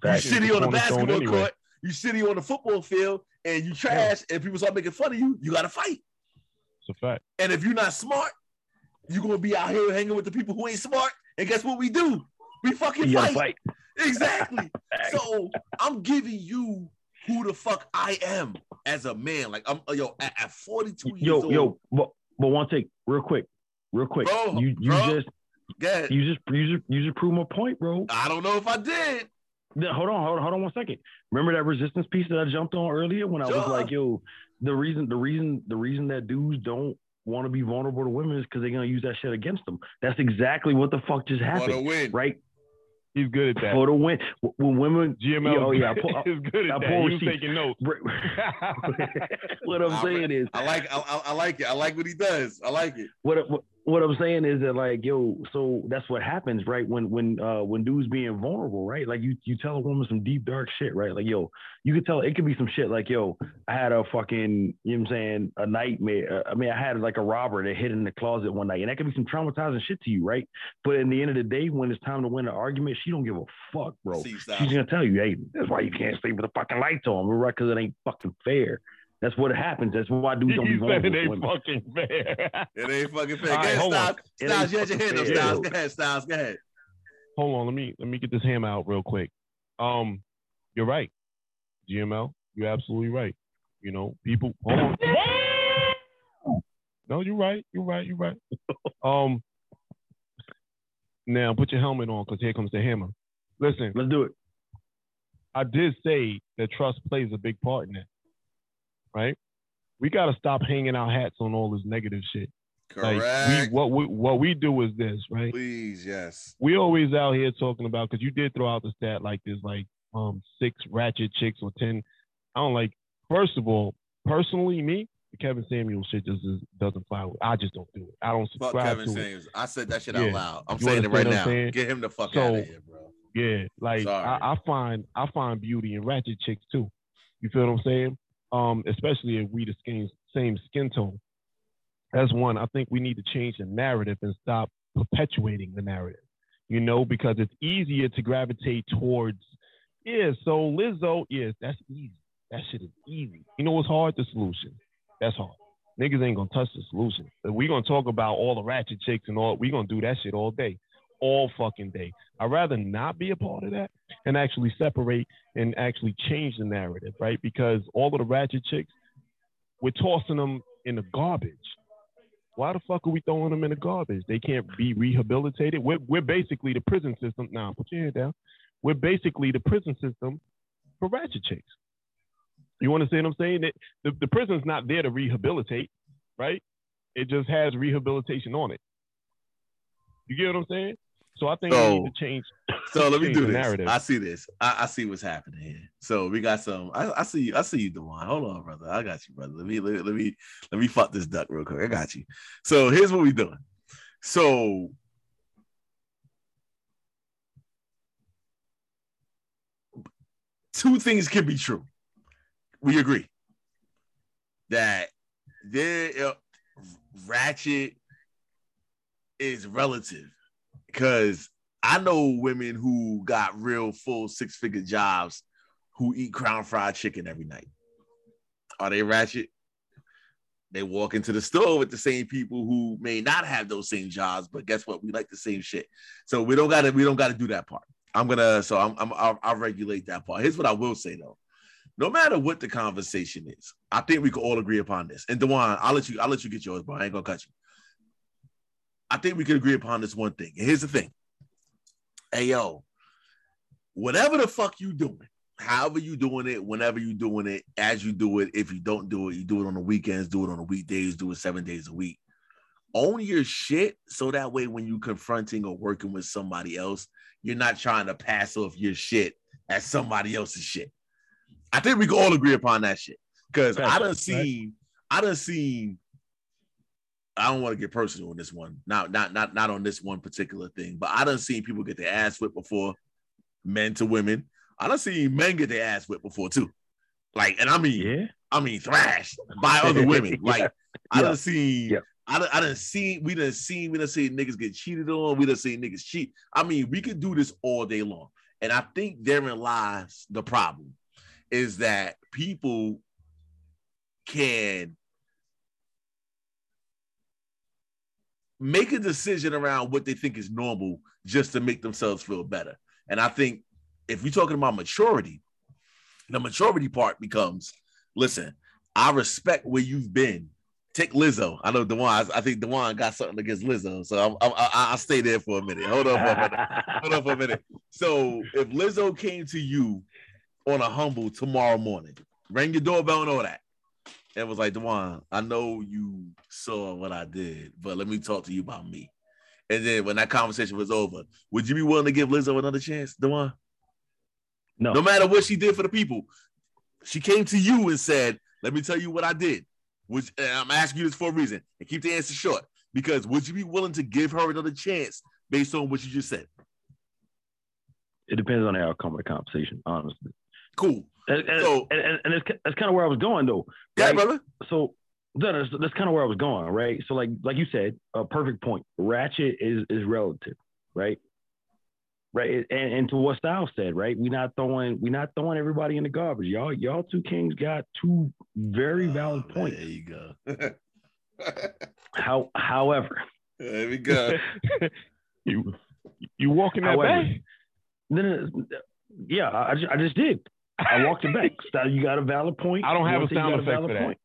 Well, You shitty on the basketball anyway. court, you shitty on the football field, and you trash, and people start making fun of you, you got to fight. It's a fact. And if you're not smart, you're going to be out here hanging with the people who ain't smart. And guess what we do? We fucking fight. fight. Exactly. so I'm giving you who the fuck I am as a man. Like I'm yo at, at 42 years Yo, old. yo, but, but one take, real quick, real quick. Bro, you you bro. just you just you just you just proved my point, bro. I don't know if I did. Then hold on, hold on, hold on one second. Remember that resistance piece that I jumped on earlier when I was like, yo, the reason, the reason, the reason that dudes don't want to be vulnerable to women is because they're gonna use that shit against them. That's exactly what the fuck just For the happened, win. right? He's good at that. For the win, when women, GML Oh, yeah, I pull- is good I at that. pull He was taking notes. what I'm I saying is, I like I, I, I like it. I like what he does. I like it. what, what what I'm saying is that like yo, so that's what happens, right? When when uh when dudes being vulnerable, right? Like you you tell a woman some deep dark shit, right? Like yo, you could tell it could be some shit like yo, I had a fucking you know what I'm saying a nightmare. Uh, I mean, I had like a robber that hid in the closet one night, and that could be some traumatizing shit to you, right? But in the end of the day, when it's time to win an argument, she don't give a fuck, bro. She's gonna tell you, hey, that's why you can't sleep with the fucking lights on, right? Because it ain't fucking fair. That's what happens. That's why dudes don't be he vulnerable. it ain't women. fucking fair. It ain't fucking fair. All Go ahead, hold on. Styles. Styles, you had your hand up, Styles. Go ahead, Styles. Go ahead. Hold on, let me let me get this hammer out real quick. Um, you're right, GML. You're absolutely right. You know, people. Hold on. No, you're right. You're right. You're right. Um. Now put your helmet on, cause here comes the hammer. Listen, Let's do it. I did say that trust plays a big part in that, right? We got to stop hanging our hats on all this negative shit. Like, Correct. we, what we what we do is this, right? Please, yes. we always out here talking about because you did throw out the stat like there's like um six ratchet chicks or ten. I don't like. First of all, personally, me, the Kevin Samuel shit just is, doesn't fly with. I just don't do it. I don't Fuck subscribe Kevin to it. Samuels. I said that shit Yeah. out loud. I'm You saying it right now. saying? Get him the fuck So- out of here, bro. Yeah, like I, I find I find beauty in ratchet chicks too. You feel what I'm saying? Um, especially if we the skin, same skin tone. That's one. I think we need to change the narrative and stop perpetuating the narrative. You know, because it's easier to gravitate towards. Yeah, so Lizzo, yes, that's easy. That shit is easy. You know what's hard? The solution. That's hard. Niggas ain't gonna touch the solution. But we gonna talk about all the ratchet chicks and all. We gonna do that shit all day, all fucking day. I'd rather not be a part of that and actually separate and actually change the narrative, right? Because all of the ratchet chicks, we're tossing them in the garbage. Why the fuck are we throwing them in the garbage? They can't be rehabilitated. We're, we're basically the prison system. Now, put your hand down. We're basically the prison system for ratchet chicks. You want to understand what I'm saying? That the, the prison's not there to rehabilitate, right? It just has rehabilitation on it. You get what I'm saying? So I think we need to change. So let me change do the this. narrative. I see this. I, I see what's happening here. So we got some. I, I see. I see you, Dewan. Hold on, brother. I got you, brother. Let me let, let me let me fuck this duck real quick. I got you. So here's what we doing. So two things can be true. We agree that there uh, ratchet is relative because I know women who got real full six figure jobs who eat crown fried chicken every night. Are they ratchet? they walk into the store with the same people who may not have those same jobs, but guess what? We like the same shit. So we don't gotta we don't gotta do that part. I'm gonna so I'm, I'm I'll, I'll regulate that part. Here's what I will say though. No matter what the conversation is, I think we can all agree upon this. And Dewan, I'll let you I'll let you get yours, but I ain't gonna cut you. I think we can agree upon this one thing. And here's the thing. Hey yo, whatever the fuck you doing, however you doing it, whenever you doing it, as you do it, if you don't do it, you do it on the weekends, do it on the weekdays, do it seven days a week. Own your shit so that way when you confronting or working with somebody else, you're not trying to pass off your shit as somebody else's shit. I think we can all agree upon that shit. Cause I done seen, I done seen I don't want to get personal on this one. Not not not not on this one particular thing, but I done seen people get their ass whipped before, men to women. I done seen men get their ass whipped before too. Like, and I mean, Yeah. I mean thrashed by other women. Like, I Yeah. done seen, Yeah. I done, I done seen, we done seen, we done seen niggas get cheated on. We done seen niggas cheat. I mean, we could do this all day long. And I think therein lies the problem is that people can make a decision around what they think is normal just to make themselves feel better. And I think if you're talking about maturity, the maturity part becomes listen, I respect where you've been. Take Lizzo. I know Dewan. I think Dewan got something against Lizzo, so I- I'll stay there for a minute. Hold on for a minute. Hold on for a minute. So if Lizzo came to you on a humble tomorrow morning, rang your doorbell and all that, and was like, Dewan, I know you saw what I did, but let me talk to you about me. And then when that conversation was over, would you be willing to give Lizzo another chance, Dewan? No. No matter what she did for the people, she came to you and said, "Let me tell you what I did." Which and I'm asking you this for a reason, and keep the answer short. Because would you be willing to give her another chance based on what you just said? It depends on the outcome of the conversation, honestly. Cool. And, and, So- and, and, and it's, that's kind of where I was going though. Yeah, brother. So that is, that's kind of where I was going, right? So like like you said, a perfect point. Ratchet is is relative, right? Right, and, and to what Styles said, right? We're not throwing we're not throwing everybody in the garbage. Y'all y'all two kings got two very ah, valid Oh, points. There you go. How however, there we go. You you walking that However, back? then it- yeah, I just, I just did. I walked it back. Style, you got a valid point. I don't have a sound effect valid for that. point.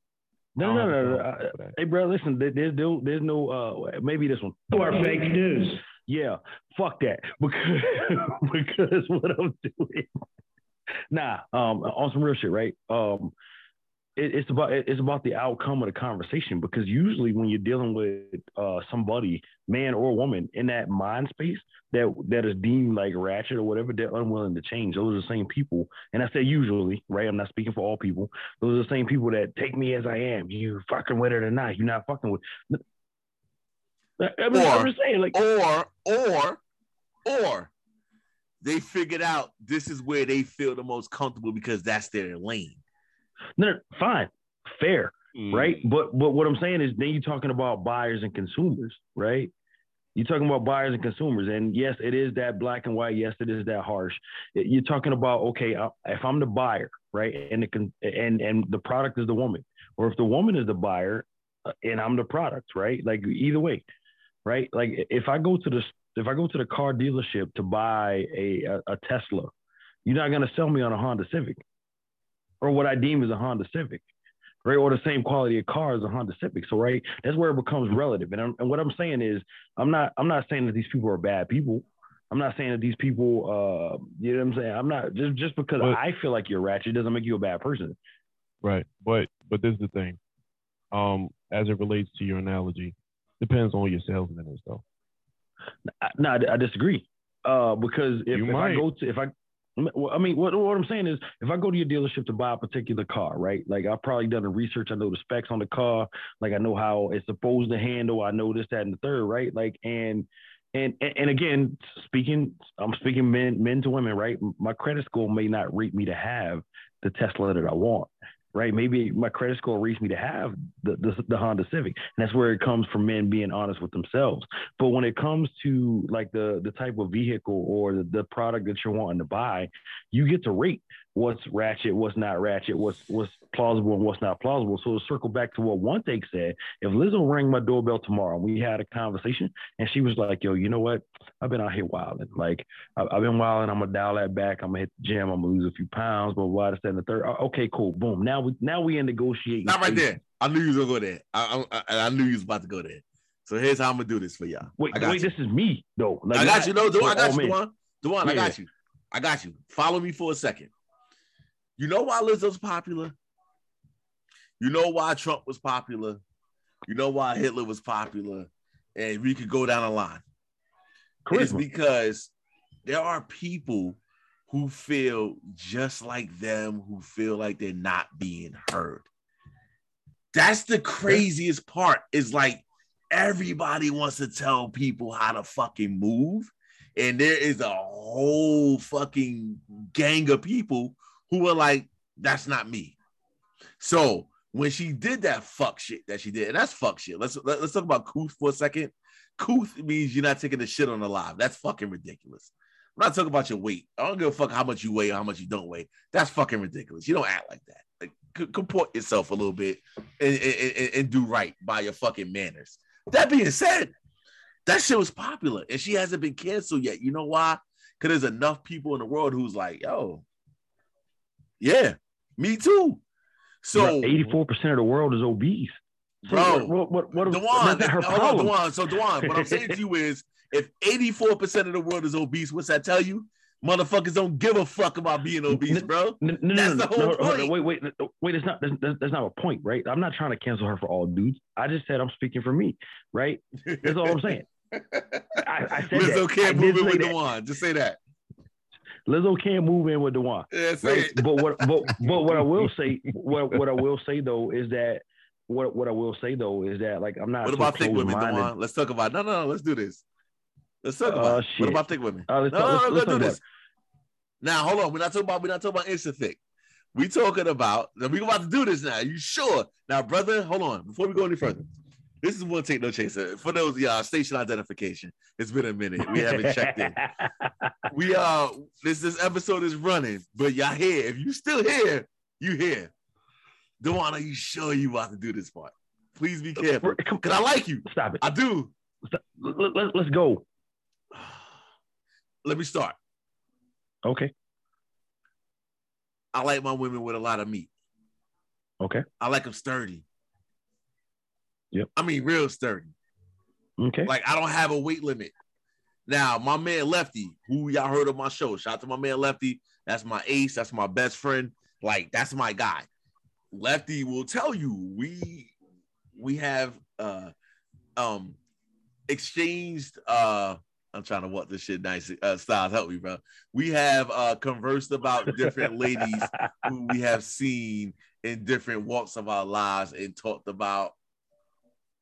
No, no, no, have no. sound I- effect for that. Hey, bro, listen. There's no, there's no. Uh, maybe this one. Or fake news. Yeah, fuck that. Because because what I'm doing. Nah, um, on some real shit, right? Um, it, it's about it's about the outcome of the conversation because usually when you're dealing with uh somebody, man or woman, in that mind space that that is deemed like ratchet or whatever, they're unwilling to change. Those are the same people, and I say usually, right? I'm not speaking for all people. Those are the same people that take me as I am. You fucking with it or not? You're not fucking with. I mean, Or- I'm just saying, like, or or or they figured out this is where they feel the most comfortable because that's their lane. No, no, fine, fair. Mm. right? But but what I'm saying is then you're talking about buyers and consumers, right? You're talking about buyers and consumers, and yes, it is that black and white. Yes, it is that harsh. You're talking about okay, if I'm the buyer, right, and the con- and and the product is the woman, or if the woman is the buyer uh, and I'm the product, right? Like either way, right? Like if I go to the if I go to the car dealership to buy a a, a Tesla, you're not gonna sell me on a Honda Civic, or what I deem as a Honda Civic right? Or the same quality of car as a Honda Civic. So right, that's where it becomes relative. And, I'm, and what I'm saying is, I'm not I'm not saying that these people are bad people. I'm not saying that these people, uh, you know what I'm saying. I'm not just just because But- I feel like you're ratchet doesn't make you a bad person. Right. But but this is the thing. Um, as it relates to your analogy, depends on your salesman is though. No, I, I disagree. Uh, because if, if I go to if I I mean, what, what I'm saying is, if I go to your dealership to buy a particular car, right? Like I've probably done the research. I know the specs on the car. Like I know how it's supposed to handle. I know this, that, and the third, right? Like and and and, again, speaking, I'm speaking men men to women, right? My credit score may not rate me to have the Tesla that I want, right? Maybe my credit score rates me to have the, the the Honda Civic, and that's where it comes from men being honest with themselves. But when it comes to like the the type of vehicle or the, the product that you're wanting to buy, you get to rate what's ratchet, what's not ratchet, what's what's plausible and what's not plausible. So to circle back to what one thing said, if Lizzo rang my doorbell tomorrow and we had a conversation and she was like, yo, you know what? I've been out here wilding. Like I- I've been wilding. I'm gonna dial that back. I'm gonna hit the gym. I'm gonna lose a few pounds, blah, blah, blah, this, the third. Uh, Okay, cool. Boom. Now we now we in negotiating. Not right there. I knew you was gonna go there. I, I, I knew you was about to go there. So here's how I'm gonna do this for y'all. Wait, wait, you. this is me though. Like, I got not you. No, Dewan, I got you, men. Dewan. Dewan, I Yeah. got you. I got you. Follow me for a second. You know why Lizzo's popular? You know why Trump was popular? You know why Hitler was popular? And we could go down a line. It's because there are people who feel just like them, who feel like they're not being heard. That's the craziest part. Is like everybody wants to tell people how to fucking move, and there is a whole fucking gang of people who were like, "That's not me." So when she did that fuck shit that she did, and that's fuck shit. Let's let, let's talk about Kuth for a second. Kuth means you're not taking the shit on the live. That's fucking ridiculous. I'm not talking about your weight. I don't give a fuck how much you weigh or how much you don't weigh. That's fucking ridiculous. You don't act like that. Like, c- comport yourself a little bit and, and- and do right by your fucking manners. That being said, that shit was popular and she hasn't been canceled yet. You know why? Because there's enough people in the world who's like, yo, yeah, me too. So, eighty-four percent of the world is obese. So Bro, what what what, what Dewan, her on, problem. Dewan. So Dewan, what I'm saying to you is, if 84% of the world is obese, what's that tell you? Motherfuckers don't give a fuck about being obese, bro. No, no, That's no, the whole no, on, point. Wait, wait, wait. It's not. That's, not a point, right? I'm not trying to cancel her for all dudes. I just said I'm speaking for me, right? That's all I'm saying. I, I said Lizzo that. Can't did move say with that. Dewan. Just say that. Lizzo can't move in with Dewan, say right? it. But what, but, but what I will say, what, what I will say though is that what, what I will say though is that like I'm not. What so about thick women. Dewan? Let's talk about. No, no, no. Let's do this. Let's talk Oh, about. it. What about thick women? Uh, No, talk- no, let's- no, let's let's do this. Now, hold on. We're not talking about. We're not talking about instant thick. We talking about. We about to do this now. You sure? Now, brother, hold on. Before we go any further, this is one take no chaser for those yeah station identification. It's been a minute. We haven't checked in. We uh, this this episode is running, but y'all here. If you still here, you here. Dewan, are you sure you about to do this part? Please be careful, cause I like you. Stop it. I do. Let, let, let's go. Let me start. Okay. I like my women with a lot of meat. Okay. I like them sturdy. Yep. I mean, real sturdy. Okay. Like I don't have a weight limit. Now, my man Lefty, who y'all heard on my show, shout out to my man Lefty. That's my ace. That's my best friend. Like that's my guy. Lefty will tell you we we have uh um exchanged uh I'm trying to walk this shit nice. Uh, Styles, help me, bro. We have uh conversed about different ladies who we have seen in different walks of our lives and talked about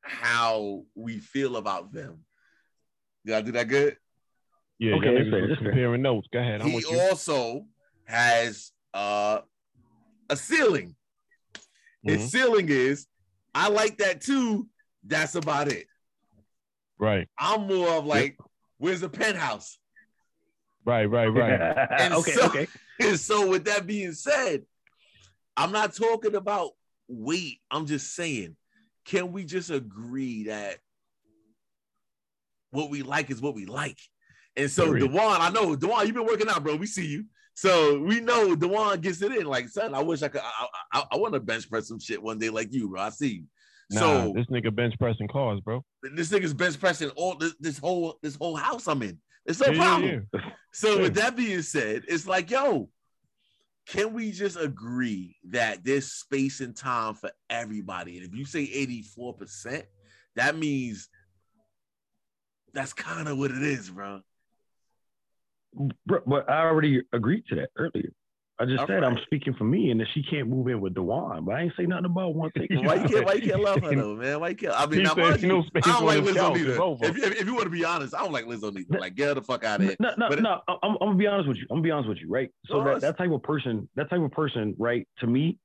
how we feel about them. Did I do that good? Yeah, Okay, y'all that's niggas fair, was fair. comparing notes. Go ahead. I'm he you. also has uh a ceiling. His Mhm. ceiling is I like that too. That's about it. Right, I'm more of like, where's the penthouse? right, right, right. And okay. so- okay. And so, with that being said, I'm not talking about weight. I'm just saying, can we just agree that what we like is what we like? And so, Period. Dewan, I know Dewan, you've been working out, bro. We see you. So we know Dewan gets it in. Like, son, I wish I could. I, I, I want to bench press some shit one day like you, bro. I see you. Nah, so this nigga bench pressing cars, bro. this nigga's bench pressing all this, this whole this whole house I'm in. It's no Yeah, problem. yeah. So Yeah. with that being said, it's like, yo, can we just agree that there's space and time for everybody? And if you say 84%, that means that's kind of what it is, bro. But I already agreed to that earlier. I just All said I'm speaking for me, and that she can't move in with Dewan. But I ain't say nothing about one thing. Why you can't? Why you can't love her though, man? Why you can't? I mean, He now, said you, no space I don't on like his Lizzo couch. neither. It's over. If, if, if you want to be honest, I don't like Lizzo neither. Like, get the fuck out of here. No, no, But no. I'm, I'm gonna be honest with you. I'm gonna be honest with you, right? So Of that, that type of person, that type of person, right? To me,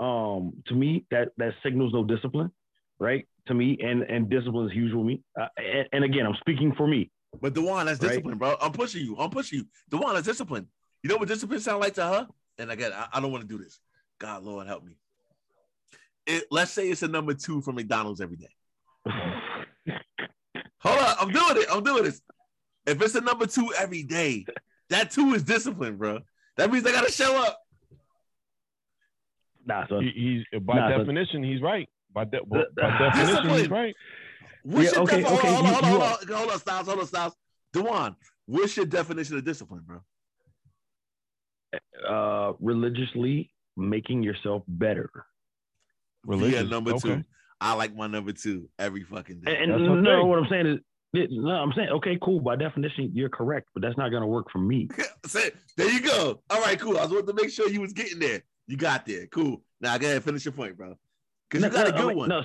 um, to me, that that signals no discipline, right? To me, and and discipline is huge with me. Uh, and, and again, I'm speaking for me. But Dewan, that's Right. discipline, bro. I'm pushing you. I'm pushing you. Dewan, that's discipline. You know what discipline sound like to her? and again, I, I don't want to do this. God, Lord, help me. It, let's say it's a number two from McDonald's every day. Hold on, I'm doing it. I'm doing this. If it's a number two every day, that two is discipline, bro. That means I gotta show up. Nah, son. He, he's by Nah, but- definition, he's right. By, de- by The- definition, he's right. What's Yeah, your okay, defi- okay, Hold on, you- hold on, you hold on, hold on, Styles, hold on, Styles. Dewan, what's your definition of discipline, bro? Uh, religiously making yourself better. Yeah, number okay. two. I like my number two every fucking day. And, and no, what I'm saying is, it- no, I'm saying, okay, cool. By definition, you're correct, but that's not gonna work for me. There you go. All right, cool. I was wanting to make sure you was getting there. You got there. Cool. Now I go ahead, finish your point, bro. Because you No, got a no, I good mean, one. No,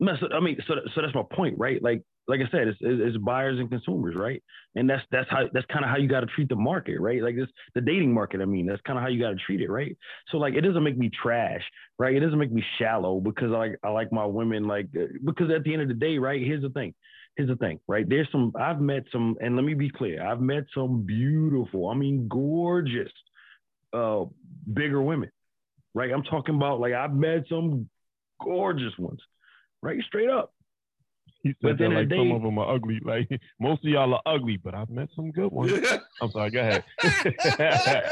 no, so, I mean, so so that's my point, right? Like like I said, it's, it's buyers and consumers, right? And that's that's how that's kind of how you got to treat the market, right? Like this the dating market. I mean, that's kind of how you got to treat it, right? So like, it doesn't make me trash, right? It doesn't make me shallow because I like I like my women like uh, because at the end of the day, right? Here's the thing. Here's the thing, right? There's some I've met some, and let me be clear, I've met some beautiful, I mean, gorgeous, uh, bigger women, right? I'm talking about like I've met some gorgeous ones, right? Straight up. He said that a like some of them are ugly. Like most of y'all are ugly, but I've met some good ones. I'm sorry. Go ahead.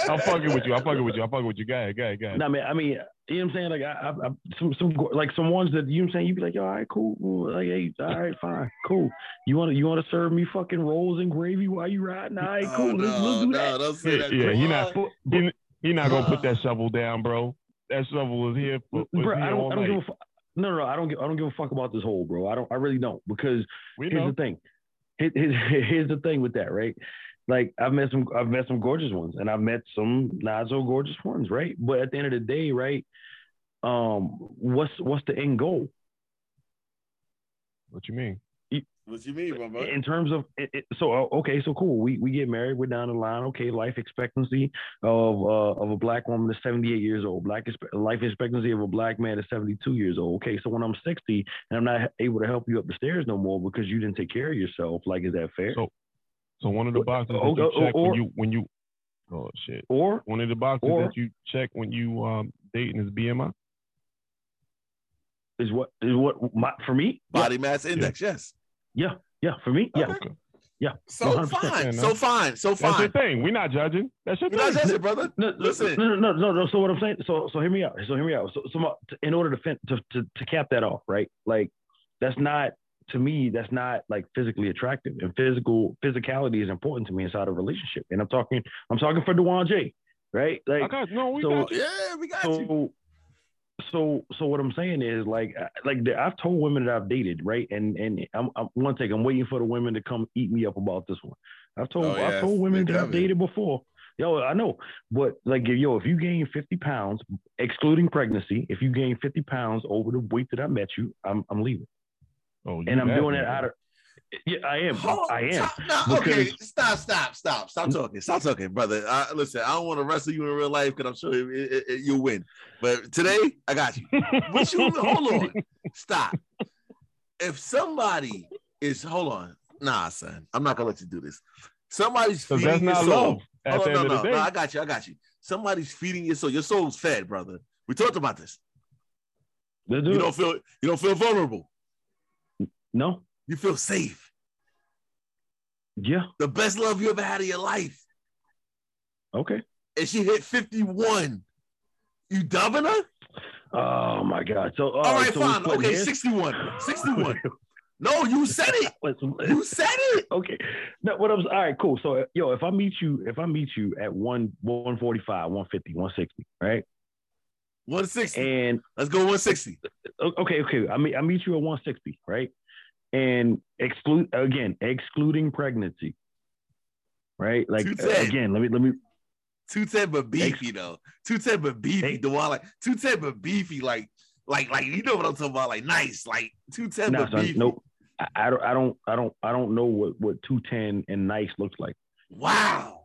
I'm fucking with you. I'm fucking with you. I'm fucking with you. Go ahead. Go ahead. Go ahead. No, I mean, I mean, you know what I'm saying? Like, I, I, I some, some, like some ones that you know what I'm saying. You'd be like, all right, cool, cool. like, hey, all right, fine, cool. You want to, you want to serve me fucking rolls and gravy while you riding? All right, Oh, cool. let's, let's do no, that. don't say Yeah, that. yeah, he Dewan. not- But- but- He, he not gonna put that shovel down, bro. That shovel is here for. was bro, here I don't, all I don't give a night. fuck. No, no, no, I don't give, I don't give a fuck about this hole, bro. I don't, I really don't, because We here's know. the thing. Here- Here's, here's the thing with that, right? Like I've met some, I've met some gorgeous ones, and I've met some not so gorgeous ones, right? But at the end of the day, right? Um, what's what's the end goal? What you mean? What you mean, bro? in terms of it, it- so uh, okay so cool. We we get married we're down the line. Okay life expectancy of uh, of a black woman is 78 years old. Black expe- life expectancy of a black man is 72 years old. Okay so when i'm 60 and i'm not able to help you up the stairs no more because you didn't take care of yourself like is that fair? So, so one of the boxes Oh, that you oh, check or- when you when you oh shit. Or one of the boxes or- that you check when you um dating is BMI. is what is what my, for me? Body mass index, yes. Yeah yeah for me yeah Okay. Okay. So 100%, fine, uh, so fine, so fine. That's your thing. We're not judging. That's your We're not thing. judging, brother. No, no, Listen. no, no, no, no. So what I'm saying, so so hear me out. So hear me out. So, so my, in order to, fin- to to to cap that off, right? Like that's not to me. That's not like physically attractive. And physical physicality is important to me inside a relationship. And I'm talking, I'm talking for Dewan J, right? I Like got no. We so- got you. Yeah, we got you. So. So, what I'm saying is like, like the, I've told women that I've dated, right? And and I'm, I'm one thing, I'm waiting for the women to come eat me up about this one. I've told, Oh, I've told women they that I've dated before. Yo, I know, but like, yo, if you gain 50 pounds, excluding pregnancy, if you gain 50 pounds over the week that I met you, I'm, I'm leaving, Oh, and I'm doing it out of, yeah, I am, I am. stop- no, okay, stop, stop, stop, stop talking, stop talking, brother. I, listen, I don't want to wrestle you in real life because I'm sure it, it, it- you'll win. But today, I got you. What you hold on, stop. If somebody is hold on, nah, son, I'm not gonna let you do this. Somebody's feeding that's your soul. love. Hold on, no, no, no, I got you, I got you. Somebody's feeding your soul. Your soul's fed, brother. We talked about this. Do You don't feel you don't feel vulnerable. no, You feel safe. yeah, The best love you ever had in your life. okay. and she hit 51. You dubbing her? Oh my God. So, All right, so fine. Okay, hairs? 61. 61. No, you said it. You said it. okay. No, what I was all right, cool. So yo, if I meet you, if I meet you at one 145, 150, 160, right? 160. And Let's go 160. okay, okay. I mean I meet you at 160, right? And exclude again, excluding pregnancy. Right? Like again, let me let me 210 but beefy though. 210 but beefy. The one like 210 but beefy, like like like you know what I'm talking about, like nice, like 210 nah, but son, beefy. nope. I, I don't I don't I don't I don't know what what 210 and nice looks like. Wow.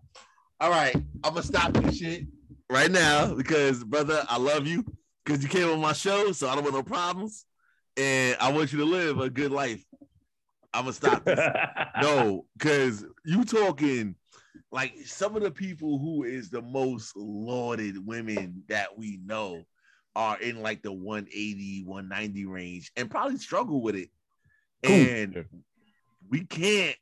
All right, I'm gonna stop this shit right now because brother, I love you because you came on my show, so I don't want no problems, and I want you to live a good life. I'm gonna stop this. No, because you talking like some of the people who is the most lauded women that we know are in like the 180, 190 range and probably struggle with it. And we can't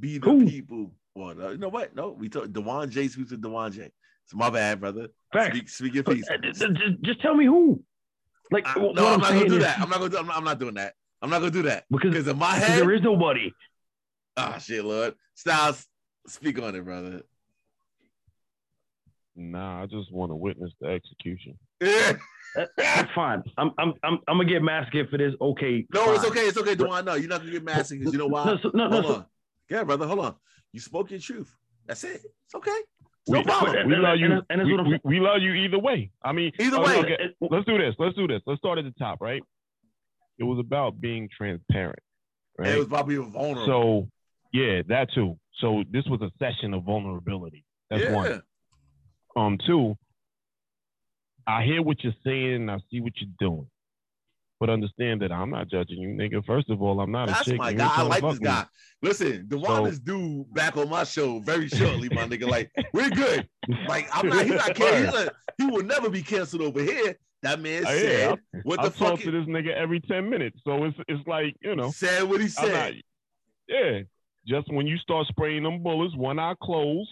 be the people. Well, no, you know what? No, we talk Dewan J speaks to Dewan J. It's my bad, brother. Speak, speak your piece. Uh, Just, just- just tell me who. Like, I- wh- no, what I'm not gonna do is- that. I'm not gonna do. I'm not, I'm not doing that. I'm not gonna do that because, because in my head, there is nobody. ah, shit, Lord, Styles, speak on it, brother. Nah, I just want to witness the execution. Yeah. That's fine. I'm, I'm, I'm, I'm gonna get masked for this. Okay. No, it's okay. It's okay, Dewan. No, you're not gonna get mad because you know why? No, so- no, no, hold so- on. Yeah, brother, hold on. You spoke your truth. That's it. It's okay. It's We, no problem. we love you. and- and we, we- we love you either way. I mean, Either oh, way. okay, let's do this. Let's do this. Let's start at the top, right? It was about being transparent, And right? It was probably vulnerable. So, yeah, that too. So this was a session of vulnerability. That's yeah. one. Um, two, I hear what you're saying. and I see what you're doing, but understand that I'm not judging you, nigga. First of all, I'm not a That's chick. my guy. I like this me. guy. Listen, Dewan So- is due back on my show very shortly, my nigga. Like, we're good. Like, I'm not, he's not canceled. He's not- he will never be canceled over here. That man Oh, yeah, said what I the talk fuck to this nigga every ten minutes, so it's it's like you know. said what he said. not, yeah, just when you start spraying them bullets, one eye closed,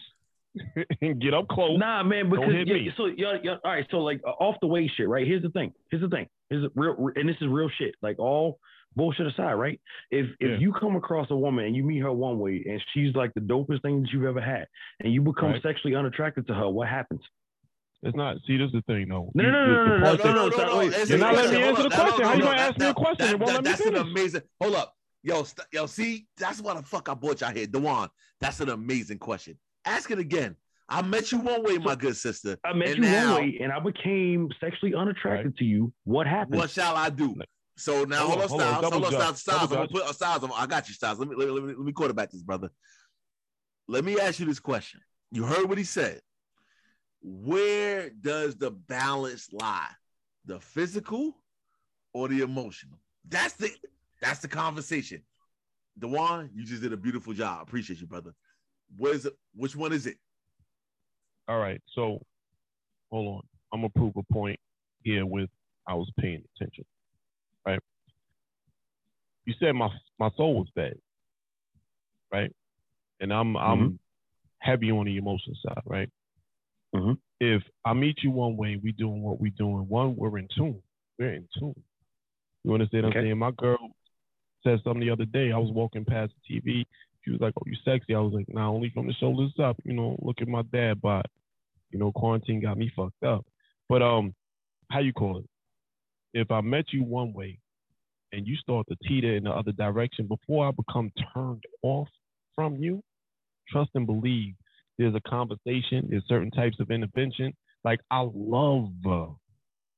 and get up close. Nah, man, because hit yeah, me. so yeah, yeah, all right. So like uh, off the way shit, right? Here's the thing. Here's the thing. Here's real, and this is real shit. Like all bullshit aside, right? If if Yeah. you come across a woman and you meet her one way and she's like the dopest thing that you've ever had, and you become Right. sexually unattracted to her, what happens? It's not. See, this is the thing, though. No, You- no, no, no, no, no, no, no, wait. You're not letting me answer the question. How you gonna ask me a question? that- won't that- let me That's an amazing. Hold up, yo, st- yo. See, that's why the fuck I brought y'all here, Dewan. That's an amazing question. Ask it again. I met you one way, my good sister. I met And you now- one way and I became sexually unattracted to you. What happened? What shall I do? So now, Hold hold on, on, hold on. Styles. Hold on, judge. Styles. Styles. I'm gonna put uh, Styles. I'm- I got you, Styles. Let me, let me, let me, let me quarterback this, brother. Let me ask you this question. You heard what he said. Where does the balance lie? The physical or the emotional? That's the that's the conversation. Dewan, you just did a beautiful job. Appreciate you, brother. What is it? Which one is it? All right, so hold on. I'm gonna prove a point here with I was paying attention. Right? You said my my soul was fed, right? And I'm I'm heavy on the emotion side, right? Mhm. If I meet you one way, we doing what we doing. One, we're in tune. We're in tune. You understand what I'm saying? My girl said something the other day. I was walking past the TV. She was like, "Oh, you sexy." I was like, "Nah, only from the shoulders up." You know, look at my dad, but you know, quarantine got me fucked up. But um, how you call it? If I met you one way, and you start to teeter in the other direction, before I become turned off from you, trust and believe there's a conversation, there's certain types of intervention. Like I love uh,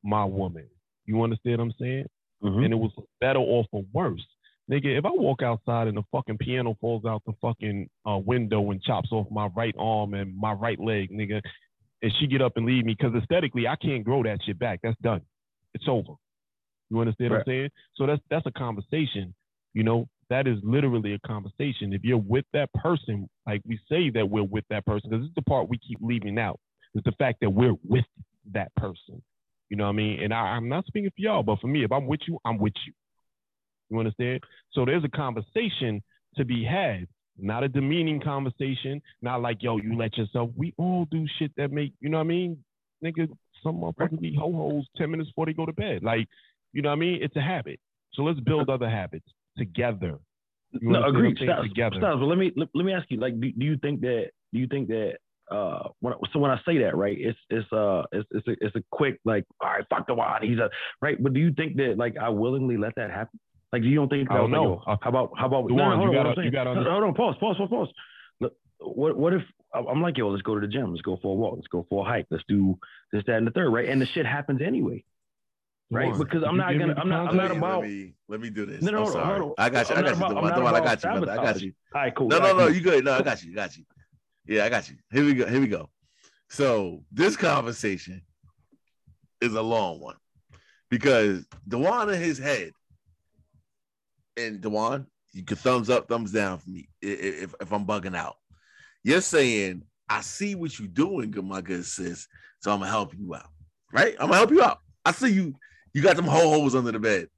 my woman. You understand what I'm saying? Mhm. and it was better off or for worse. Nigga, if I walk outside and the fucking piano falls out the fucking uh, window and chops off my right arm and my right leg, nigga, and she get up and leave me, because aesthetically I can't grow that shit back. That's done. It's over. You understand what I'm saying? So that's that's a conversation. You know, that is literally a conversation. If you're with that person, like we say that we're with that person, because it's the part we keep leaving out, is the fact that we're with that person. You know what I mean? And I, I'm not speaking for y'all, but for me, if I'm with you, I'm with you. You understand? So there's a conversation to be had, not a demeaning conversation, not like, yo, you let yourself. We all do shit that make, you know what I mean? Nigga, some motherfuckers be ho hos 10 minutes before they go to bed. Like, you know what I mean? It's a habit. So let's build other habits together. You no, understand what I'm agreed. saying? Styles, Together. Styles, but let me let, let me ask you, like, do, do you think that do you think that uh when so when I say that, right, it's it's uh it's it's a, it's a quick like, all right, fuck the wad, he's a right. But do you think that like I willingly let that happen? Like, you don't think I don't was like, know. how about how about Dewan, no, no, you hold on, gotta- what I'm you gotta hold on, pause, pause, pause, pause. Look, What what if I'm like, yo, let's go to the gym, let's go for a walk, let's go for a hike, let's do this, that, and the third, right? And the shit happens anyway. right? Dewan, Because I'm not gonna- I'm not- I'm not me, about- let me let me do this. No, no, I'm hold on, sorry. hold on. I got you. I got you. about- Dewan. I'm not Dewan, I got you, brother. I got you. All right, cool. No, no, no. You good? No, I got you. I got you. Yeah, I got you. Here we go. Here we go. So this conversation is a long one because Dewan in his head, and Dewan, you can thumbs up, thumbs down for me if, if I'm bugging out. You're saying, I see what you're doing, good my good sis. So I'm gonna help you out. Right? I'm gonna help you out. I see you, you got them Ho Hos under the bed.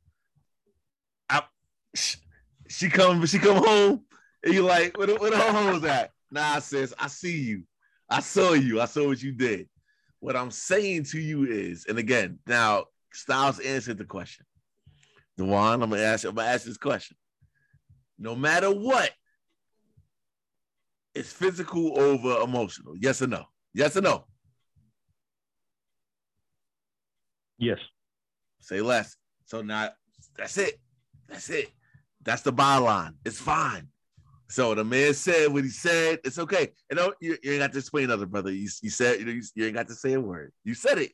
I, she come, she come home, and you like, where the, the Ho Hos at? Nah, sis, I see you. I saw you. I saw what you did. What I'm saying to you is, and again, now Styles answered the question. Dewan, I'm gonna ask. I'm gonna ask this question. No matter what, it's physical over emotional. Yes or no? Yes or no? Yes. Say less. So now that's it. That's it. That's the byline. It's fine. So the man said what he said. It's okay. You know, you, you ain't got to explain other brother. You, you said you, know, you, you ain't got to say a word. You said it.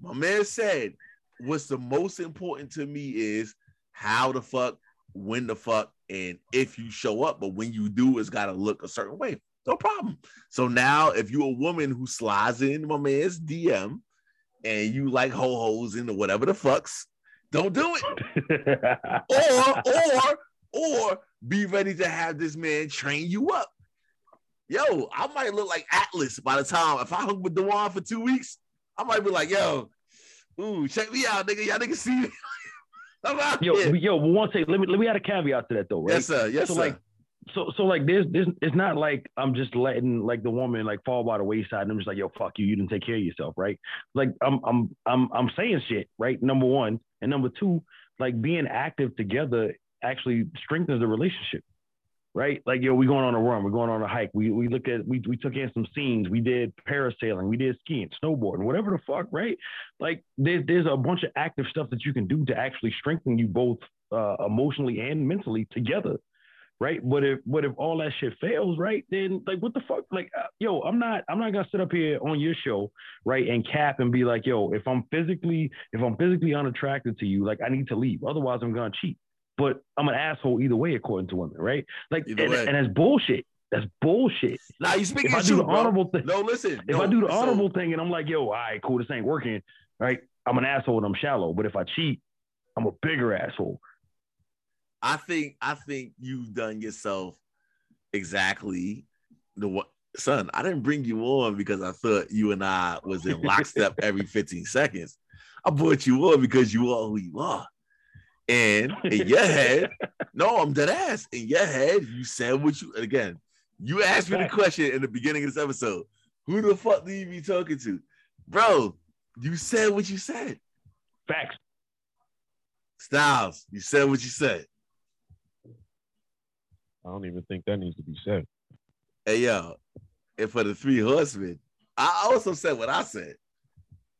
My man said, "What's the most important to me is how the fuck, when the fuck, and if you show up. But when you do, it's got to look a certain way. No problem. So now, if you're a woman who slides in my man's DM and you like ho hos and whatever the fucks, don't do it. or or or be ready to have this man train you up. Yo, I might look like Atlas by the time if I hung with Dewan for two weeks, I might be like, yo, ooh, check me out, nigga. Y'all niggas see me. I'm out yo, here. yo, one thing. Let me let me add a caveat to that though, right? Yes, sir. Yes, so sir. like so so like this this it's not like I'm just letting like the woman like fall by the wayside and I'm just like yo fuck you you didn't take care of yourself right like I'm I'm I'm I'm saying shit right number one and number two like being active together actually strengthens the relationship right like yo we going on a run we're going on a hike we we look at we we took in some scenes we did parasailing we did skiing snowboarding whatever the fuck right like there's there's a bunch of active stuff that you can do to actually strengthen you both uh, emotionally and mentally together right? But if but if all that shit fails, right, then like what the fuck? Like, uh, yo, I'm not I'm not gonna sit up here on your show, right, and cap and be like, yo, if I'm physically if I'm physically unattracted to you, like I need to leave. Otherwise, I'm gonna cheat. But I'm an asshole either way, according to women, right? Like, and, and that's bullshit. That's bullshit. now you speaking If I do the bro. honorable thing, No, listen. if no, I do the so- honorable thing and I'm like, yo, all right, cool, this ain't working, right? I'm an asshole and I'm shallow. But if I cheat, I'm a bigger asshole. I think I think you've done yourself exactly the what son. I didn't bring you on because I thought you and I was in lockstep every 15 seconds. I brought you on because you are who you are. And in your head, no, I'm dead ass. In your head, you said what you again. You asked me the question in the beginning of this episode. Who the fuck do you be talking to? Bro, you said what you said. Facts. Styles, you said what you said. I don't even think that needs to be said. Hey yo, and for the three horsemen, I also said what I said,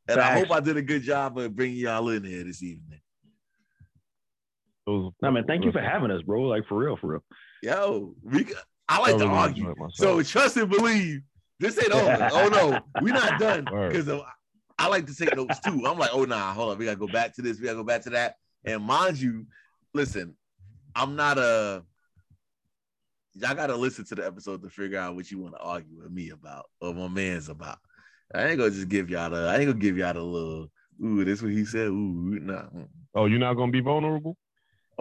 and I hope I did a good job of bringing y'all in here this evening. Those- No man, thank you for having us, bro. Like for real, for real. Yo, we c- I like to argue, so trust and believe. This ain't over. oh no, we're not done because I like to take notes too. I'm like, oh nah, hold on, we gotta go back to this, we gotta go back to that. And mind you, listen, I'm not a. Y'all gotta listen to the episode to figure out what you want to argue with me about or my man's about. I ain't gonna just give y'all the. I ain't gonna give y'all the little. Ooh, this what he said. Ooh, nah. Oh, you're not gonna be vulnerable?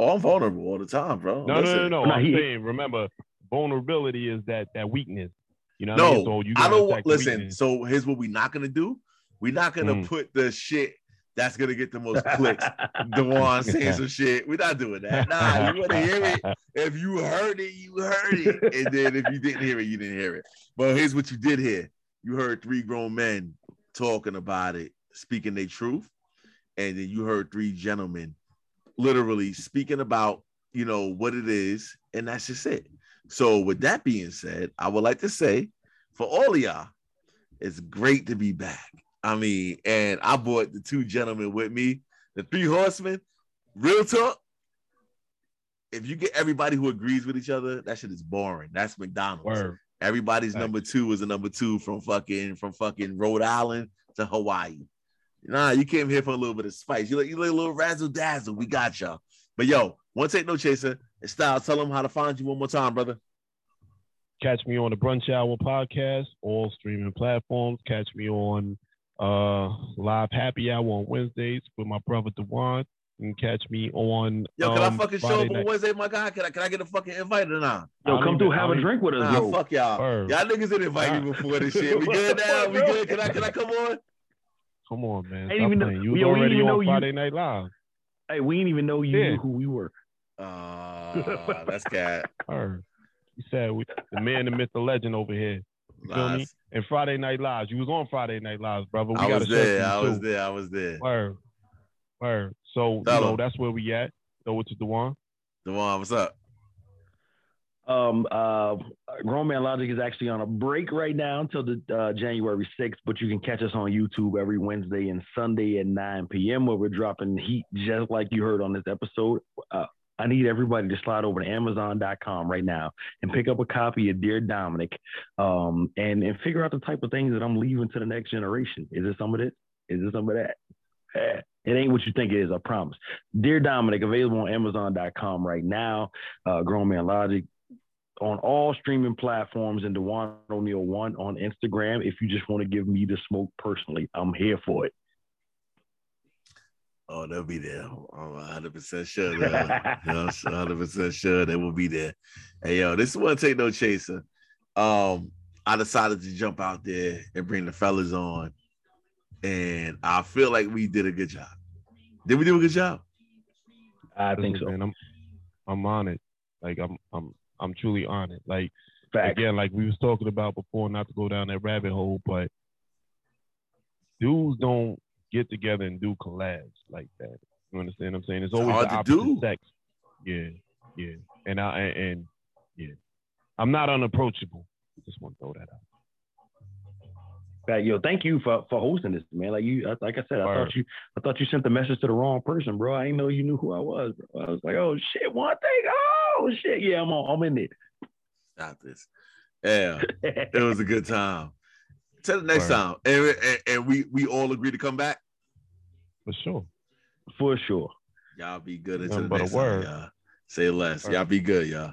Oh, I'm vulnerable all the time, bro. No, no, Listen. no, no. Nah, I'm he- saying, remember, vulnerability is that that weakness. You know what I mean? No, So you I gotta don't want. attack the Listen, weakness. so here's what we're not gonna do. We're not gonna Mm. put the shit that's gonna get the most clicks. Dewan saying some shit. We're not doing that. Nah, you wanna hear it? If you heard it, you heard it. And then if you didn't hear it, you didn't hear it. But here's what you did hear. You heard three grown men talking about it, speaking their truth. And then you heard three gentlemen literally speaking about, you know, what it is. And that's just it. So with that being said, I would like to say for all of y'all, it's great to be back. I mean, and I brought the two gentlemen with me, the three horsemen. Real talk. If you get everybody who agrees with each other, that shit is boring. That's McDonald's. Word. Everybody's Facts. number two is a number two from fucking from fucking Rhode Island to Hawaii. Nah, you came here for a little bit of spice. You like you like a little razzle dazzle. We got y'all. But yo, one take no chaser. And style, tell them how to find you one more time, brother. Catch me on the Brunch Hour podcast, all streaming platforms. Catch me on uh live happy hour on Wednesdays with my brother Dewan. You can catch me on. Yo, can um, I fucking show Friday up on. Wednesday, my guy? Can I can I get a fucking invite or not? Yo, I don't come through, have I a don't drink with us, Nah, yo. fuck y'all. Word. Y'all niggas didn't invite me before this shit. We good now? We good? Can I can I come on? Come on, man. Ain't Stop even know- You was yo, we already didn't on know you- Friday Night Live. Hey, we didn't even know you Yeah. knew who we were. Uh, that's cat. Word. You said we, the man, the myth, the legend over here. You feel me? Lies. And Friday Night Lives. You was on Friday Night Lives, brother. We I was a show for there. I was too. there. I was there. Word. Word. So, Tell you know, 'em. that's where we at. Throw the one? The one, what's up? Um, uh, Grown Man Logic is actually on a break right now until the uh, January 6th, but you can catch us on YouTube every Wednesday and Sunday at 9 p.m. where we're dropping heat just like you heard on this episode. Uh, I need everybody to slide over to Amazon.com right now and pick up a copy of Dear Dominic um, and, and figure out the type of things that I'm leaving to the next generation. Is it some of this? Is it some of that? Eh, It ain't what you think it is, I promise. Dear Dominic, available on Amazon.com right now. Uh, Grown Man Logic on all streaming platforms and Dewan O'Neal one on Instagram. If you just want to give me the smoke personally, I'm here for it. Oh, they'll be there. I'm 100 percent sure. They'll, you 100 percent sure they will be there. Hey, yo, this one take no chaser. Um, I decided to jump out there and bring the fellas on, and I feel like we did a good job. Did we do a good job? I think so. Man, I'm, I'm on it. Like I'm, I'm, I'm truly on it. Like Fact. again, like we was talking about before, not to go down that rabbit hole, but dudes don't get together and do collabs like that. You understand what I'm saying? It's It's always hard the to do. sex. Yeah, yeah. And I and, and yeah. I'm not unapproachable. Just want to throw that out. Fact. Yo, thank you for, for hosting this, man. Like you, like I said, I Word. thought you, I thought you sent the message to the wrong person, bro. I didn't know you knew who I was, bro. I was like, oh shit, one thing. Oh shit, yeah, I'm on, I'm in it. Stop this. Yeah, it was a good time. Till the next Word. time, and, and, and we we all agree to come back. For sure. for sure. Y'all be good until Nothing the next time, y'all. Say less. Y'all be good, y'all.